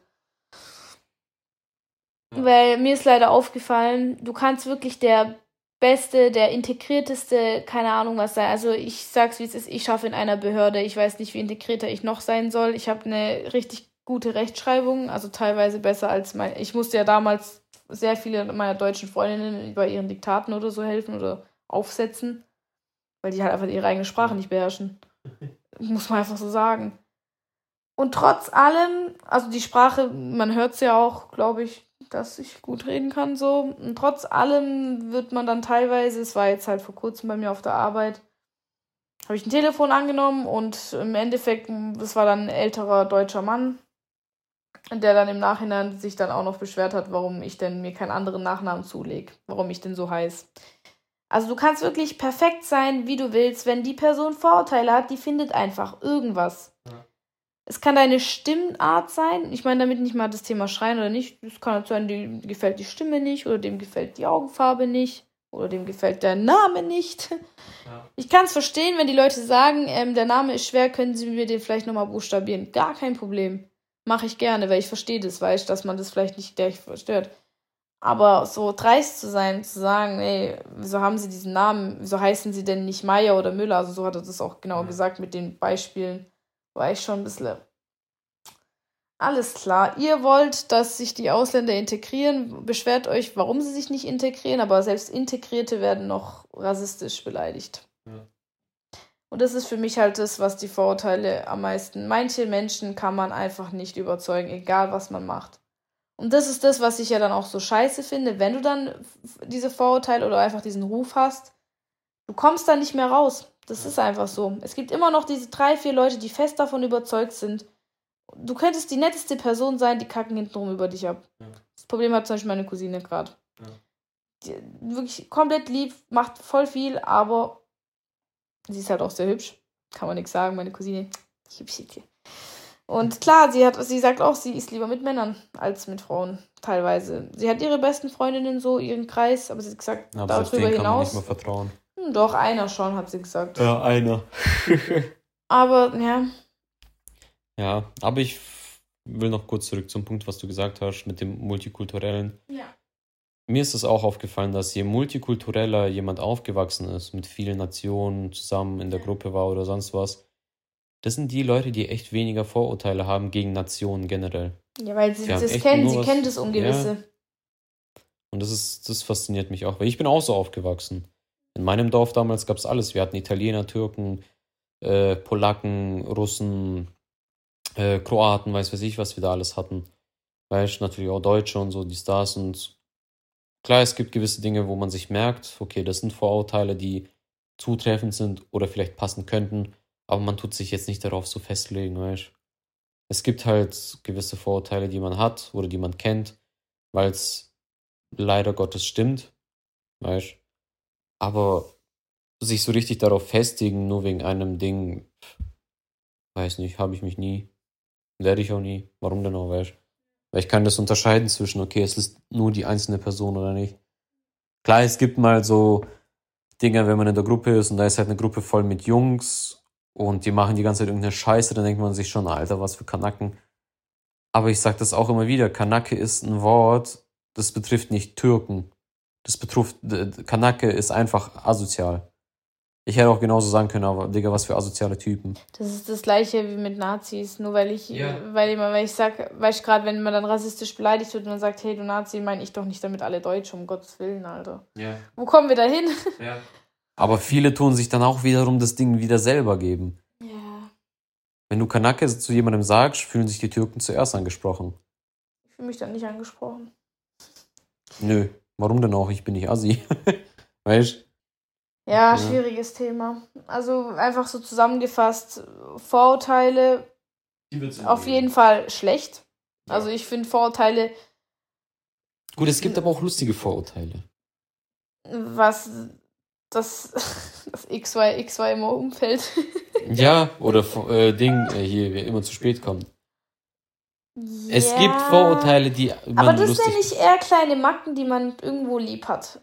Ja. Weil mir ist leider aufgefallen, du kannst wirklich der Beste, der integrierteste, keine Ahnung was sein. Also ich sag's wie es ist, ich schaffe in einer Behörde, ich weiß nicht, wie integrierter ich noch sein soll. Ich habe eine richtig gute Rechtschreibung, also teilweise besser als mein. Ich musste ja damals sehr viele meiner deutschen Freundinnen bei ihren Diktaten oder so helfen oder aufsetzen, weil die halt einfach ihre eigene Sprache nicht beherrschen. Muss man einfach so sagen. Und trotz allem, also die Sprache, man hört es ja auch, glaube ich, dass ich gut reden kann so. Und trotz allem wird man dann teilweise, es war jetzt halt vor kurzem bei mir auf der Arbeit, habe ich ein Telefon angenommen und im Endeffekt, das war dann ein älterer deutscher Mann, der dann im Nachhinein sich dann auch noch beschwert hat, warum ich denn mir keinen anderen Nachnamen zulege, warum ich denn so heiß. Also du kannst wirklich perfekt sein, wie du willst, wenn die Person Vorurteile hat, die findet einfach irgendwas. Ja. Es kann deine Stimmart sein. Ich meine damit nicht mal das Thema Schreien oder nicht. Es kann sein, dem gefällt die Stimme nicht oder dem gefällt die Augenfarbe nicht oder dem gefällt der Name nicht. Ja. Ich kann es verstehen, wenn die Leute sagen, ähm, der Name ist schwer, können Sie mir den vielleicht nochmal buchstabieren. Gar kein Problem. Mache ich gerne, weil ich verstehe das, weiß, dass man das vielleicht nicht gleich verstört. Aber so dreist zu sein, zu sagen, ey, wieso haben Sie diesen Namen, wieso heißen Sie denn nicht Meier oder Müller? Also so hat er das auch genau ja. gesagt mit den Beispielen war ich schon ein bisschen. Alles klar. Ihr wollt, dass sich die Ausländer integrieren. Beschwert euch, warum sie sich nicht integrieren, aber selbst Integrierte werden noch rassistisch beleidigt. Ja. Und das ist für mich halt das, was die Vorurteile am meisten. Manche Menschen kann man einfach nicht überzeugen, egal was man macht. Und das ist das, was ich ja dann auch so scheiße finde, wenn du dann diese Vorurteile oder einfach diesen Ruf hast, du kommst da nicht mehr raus. Das ist einfach so. Es gibt immer noch diese drei, vier Leute, die fest davon überzeugt sind. Du könntest die netteste Person sein, die kacken hintenrum über dich ab. Ja. Das Problem hat zum Beispiel meine Cousine gerade. Ja. Wirklich komplett lieb, macht voll viel, aber sie ist halt auch sehr hübsch. Kann man nichts sagen, meine Cousine. Hübsch. Und klar, sie hat, sie sagt auch, sie ist lieber mit Männern als mit Frauen, teilweise. Sie hat ihre besten Freundinnen so, ihren Kreis, aber sie hat gesagt, aber darüber hinaus. Kann man nicht mehr vertrauen. Hm, doch, einer schon, hat sie gesagt. Ja, einer. aber, ja. Ja, aber ich will noch kurz zurück zum Punkt, was du gesagt hast mit dem Multikulturellen. Ja. Mir ist es auch aufgefallen, dass je multikultureller jemand aufgewachsen ist, mit vielen Nationen zusammen in der Gruppe war oder sonst was, das sind die Leute, die echt weniger Vorurteile haben gegen Nationen generell. Ja, weil sie das kennen, sie was, kennen das Ungewisse. Ja. Und das ist, das fasziniert mich auch, weil ich bin auch so aufgewachsen. In meinem Dorf damals gab es alles. Wir hatten Italiener, Türken, äh, Polacken, Russen, äh, Kroaten, weiß weiß ich, was wir da alles hatten. Weißt natürlich auch Deutsche und so, die Stars. Und klar, es gibt gewisse Dinge, wo man sich merkt, okay, das sind Vorurteile, die zutreffend sind oder vielleicht passen könnten, aber man tut sich jetzt nicht darauf so festlegen, weißt Es gibt halt gewisse Vorurteile, die man hat oder die man kennt, weil es leider Gottes stimmt, weißt aber sich so richtig darauf festigen, nur wegen einem Ding, weiß nicht, habe ich mich nie. Werde ich auch nie. Warum denn auch, weißt Weil ich kann das unterscheiden zwischen, okay, es ist nur die einzelne Person oder nicht. Klar, es gibt mal so Dinge, wenn man in der Gruppe ist und da ist halt eine Gruppe voll mit Jungs und die machen die ganze Zeit irgendeine Scheiße, dann denkt man sich schon, Alter, was für Kanacken. Aber ich sag das auch immer wieder, Kanake ist ein Wort, das betrifft nicht Türken. Das betrifft, Kanake ist einfach asozial. Ich hätte auch genauso sagen können, aber Digga, was für asoziale Typen. Das ist das gleiche wie mit Nazis. Nur weil ich, ja. weil immer, weil ich sag, weißt du, gerade wenn man dann rassistisch beleidigt wird und man sagt, hey, du Nazi, meine ich doch nicht damit alle Deutsche, um Gottes Willen, Alter. Ja. Wo kommen wir da hin? Ja. Aber viele tun sich dann auch wiederum das Ding wieder selber geben. Ja. Wenn du Kanake zu jemandem sagst, fühlen sich die Türken zuerst angesprochen. Ich fühle mich dann nicht angesprochen. Nö, warum denn auch? Ich bin nicht Assi. weißt du? Ja, schwieriges Thema. Also einfach so zusammengefasst, Vorurteile auf jeden Fall schlecht. Ja. Also ich finde Vorurteile. Gut, es gibt aber auch lustige Vorurteile. Was das, das XY, XY immer umfällt. ja, oder äh, Ding, äh, hier, wer immer zu spät kommt. Ja. Es gibt Vorurteile, die. aber das sind ja nicht eher kleine Macken, die man irgendwo lieb hat.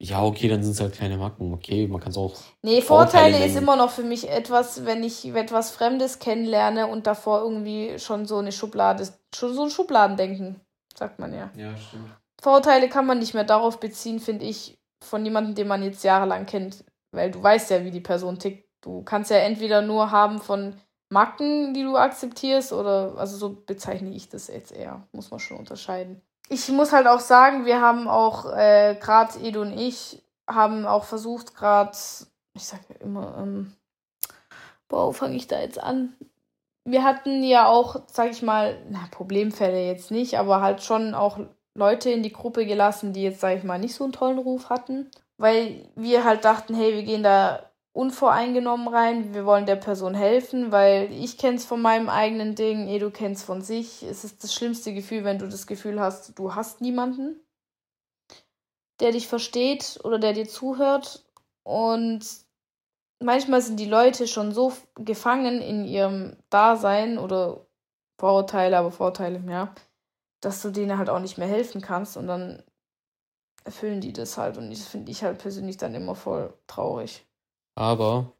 Ja, okay, dann sind es halt kleine Macken. Okay, man kann es auch. Nee, Vorteile, Vorteile ist immer noch für mich etwas, wenn ich etwas Fremdes kennenlerne und davor irgendwie schon so eine Schublade, schon so ein Schubladendenken, sagt man ja. Ja, stimmt. Vorurteile kann man nicht mehr darauf beziehen, finde ich, von jemandem, den man jetzt jahrelang kennt. Weil du weißt ja, wie die Person tickt. Du kannst ja entweder nur haben von Macken, die du akzeptierst, oder, also so bezeichne ich das jetzt eher. Muss man schon unterscheiden ich muss halt auch sagen, wir haben auch, äh, gerade Edu und ich, haben auch versucht, gerade, ich sage ja immer, ähm, boah, fange ich da jetzt an? Wir hatten ja auch, sag ich mal, na, Problemfälle jetzt nicht, aber halt schon auch Leute in die Gruppe gelassen, die jetzt, sag ich mal, nicht so einen tollen Ruf hatten. Weil wir halt dachten, hey, wir gehen da unvoreingenommen rein. Wir wollen der Person helfen, weil ich kenne es von meinem eigenen Ding, eh du kennst von sich. Es ist das schlimmste Gefühl, wenn du das Gefühl hast, du hast niemanden, der dich versteht oder der dir zuhört. Und manchmal sind die Leute schon so gefangen in ihrem Dasein oder Vorurteile, aber Vorteile, ja, dass du denen halt auch nicht mehr helfen kannst und dann erfüllen die das halt und das finde ich halt persönlich dann immer voll traurig. Aber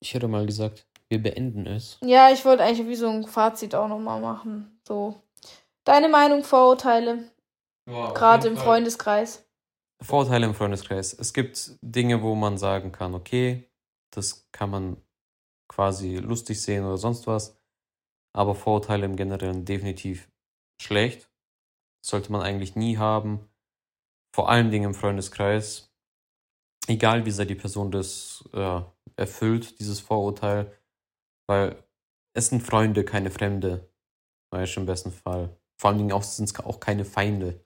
ich hätte mal gesagt, wir beenden es. Ja, ich wollte eigentlich wie so ein Fazit auch nochmal machen. So. Deine Meinung, Vorurteile? Ja, Gerade im Fall. Freundeskreis. Vorurteile im Freundeskreis. Es gibt Dinge, wo man sagen kann, okay, das kann man quasi lustig sehen oder sonst was. Aber Vorurteile im Generellen definitiv schlecht. Das sollte man eigentlich nie haben. Vor allen Dingen im Freundeskreis egal wie sehr die Person das äh, erfüllt, dieses Vorurteil, weil es sind Freunde, keine Fremde, weißt du, im besten Fall. Vor allen Dingen auch, sind es auch keine Feinde.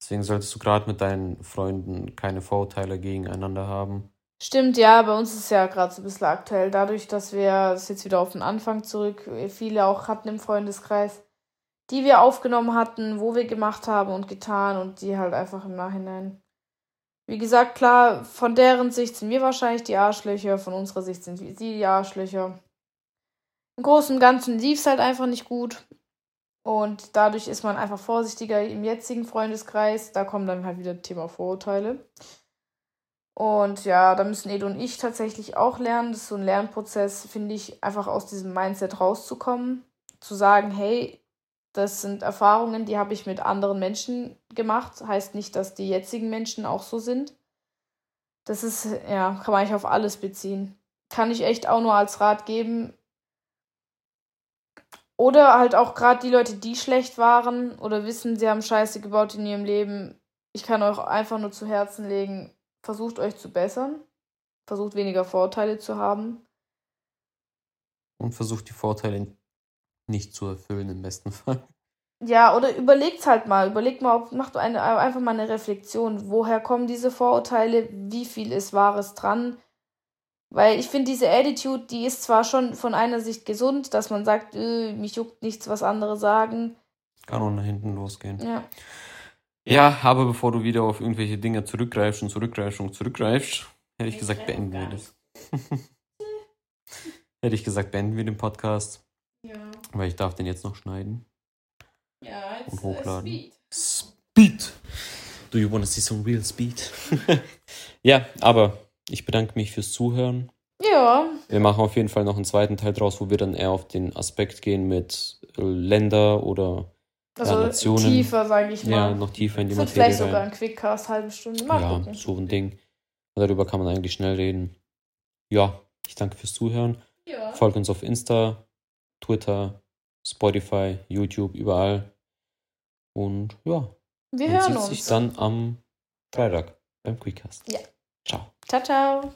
Deswegen solltest du gerade mit deinen Freunden keine Vorurteile gegeneinander haben. Stimmt, ja, bei uns ist es ja gerade so ein bisschen aktuell, dadurch, dass wir das jetzt wieder auf den Anfang zurück, viele auch hatten im Freundeskreis, die wir aufgenommen hatten, wo wir gemacht haben und getan und die halt einfach im Nachhinein wie gesagt, klar, von deren Sicht sind wir wahrscheinlich die Arschlöcher, von unserer Sicht sind sie die Arschlöcher. Im Großen und Ganzen lief es halt einfach nicht gut. Und dadurch ist man einfach vorsichtiger im jetzigen Freundeskreis. Da kommen dann halt wieder Thema Vorurteile. Und ja, da müssen Edo und ich tatsächlich auch lernen. Das ist so ein Lernprozess, finde ich, einfach aus diesem Mindset rauszukommen. Zu sagen, hey, das sind Erfahrungen, die habe ich mit anderen Menschen gemacht. Heißt nicht, dass die jetzigen Menschen auch so sind. Das ist, ja, kann man eigentlich auf alles beziehen. Kann ich echt auch nur als Rat geben. Oder halt auch gerade die Leute, die schlecht waren oder wissen, sie haben Scheiße gebaut in ihrem Leben. Ich kann euch einfach nur zu Herzen legen, versucht euch zu bessern. Versucht weniger Vorteile zu haben. Und versucht die Vorteile nicht zu erfüllen im besten Fall. Ja, oder überlegt halt mal, überlegt mal, ob, macht eine, einfach mal eine Reflexion. Woher kommen diese Vorurteile? Wie viel ist Wahres dran? Weil ich finde, diese Attitude, die ist zwar schon von einer Sicht gesund, dass man sagt, äh, mich juckt nichts, was andere sagen. Kann auch nach hinten losgehen. Ja. Ja, aber bevor du wieder auf irgendwelche Dinge zurückgreifst und zurückgreifst und zurückgreifst, hätte ich, ich gesagt, beenden wir das. hätte ich gesagt, beenden wir den Podcast. Ja. Weil ich darf den jetzt noch schneiden. Ja, jetzt und äh, hochladen. Speed. Speed! Do you want to see some real speed? ja, aber ich bedanke mich fürs Zuhören. Ja. Wir machen auf jeden Fall noch einen zweiten Teil draus, wo wir dann eher auf den Aspekt gehen mit Länder oder also ja, Nationen. tiefer, sage ich mal. Ja, noch tiefer in die Materie. Vielleicht sogar ein Quickcast, halbe Stunde. Mal ja, gucken. so ein Ding. Darüber kann man eigentlich schnell reden. Ja, ich danke fürs Zuhören. Ja. Folgt uns auf Insta, Twitter, Spotify, YouTube, überall. Und ja. Wir man hören sieht uns. sich dann am Freitag beim Quickcast. Ja. Ciao. Ciao, ciao.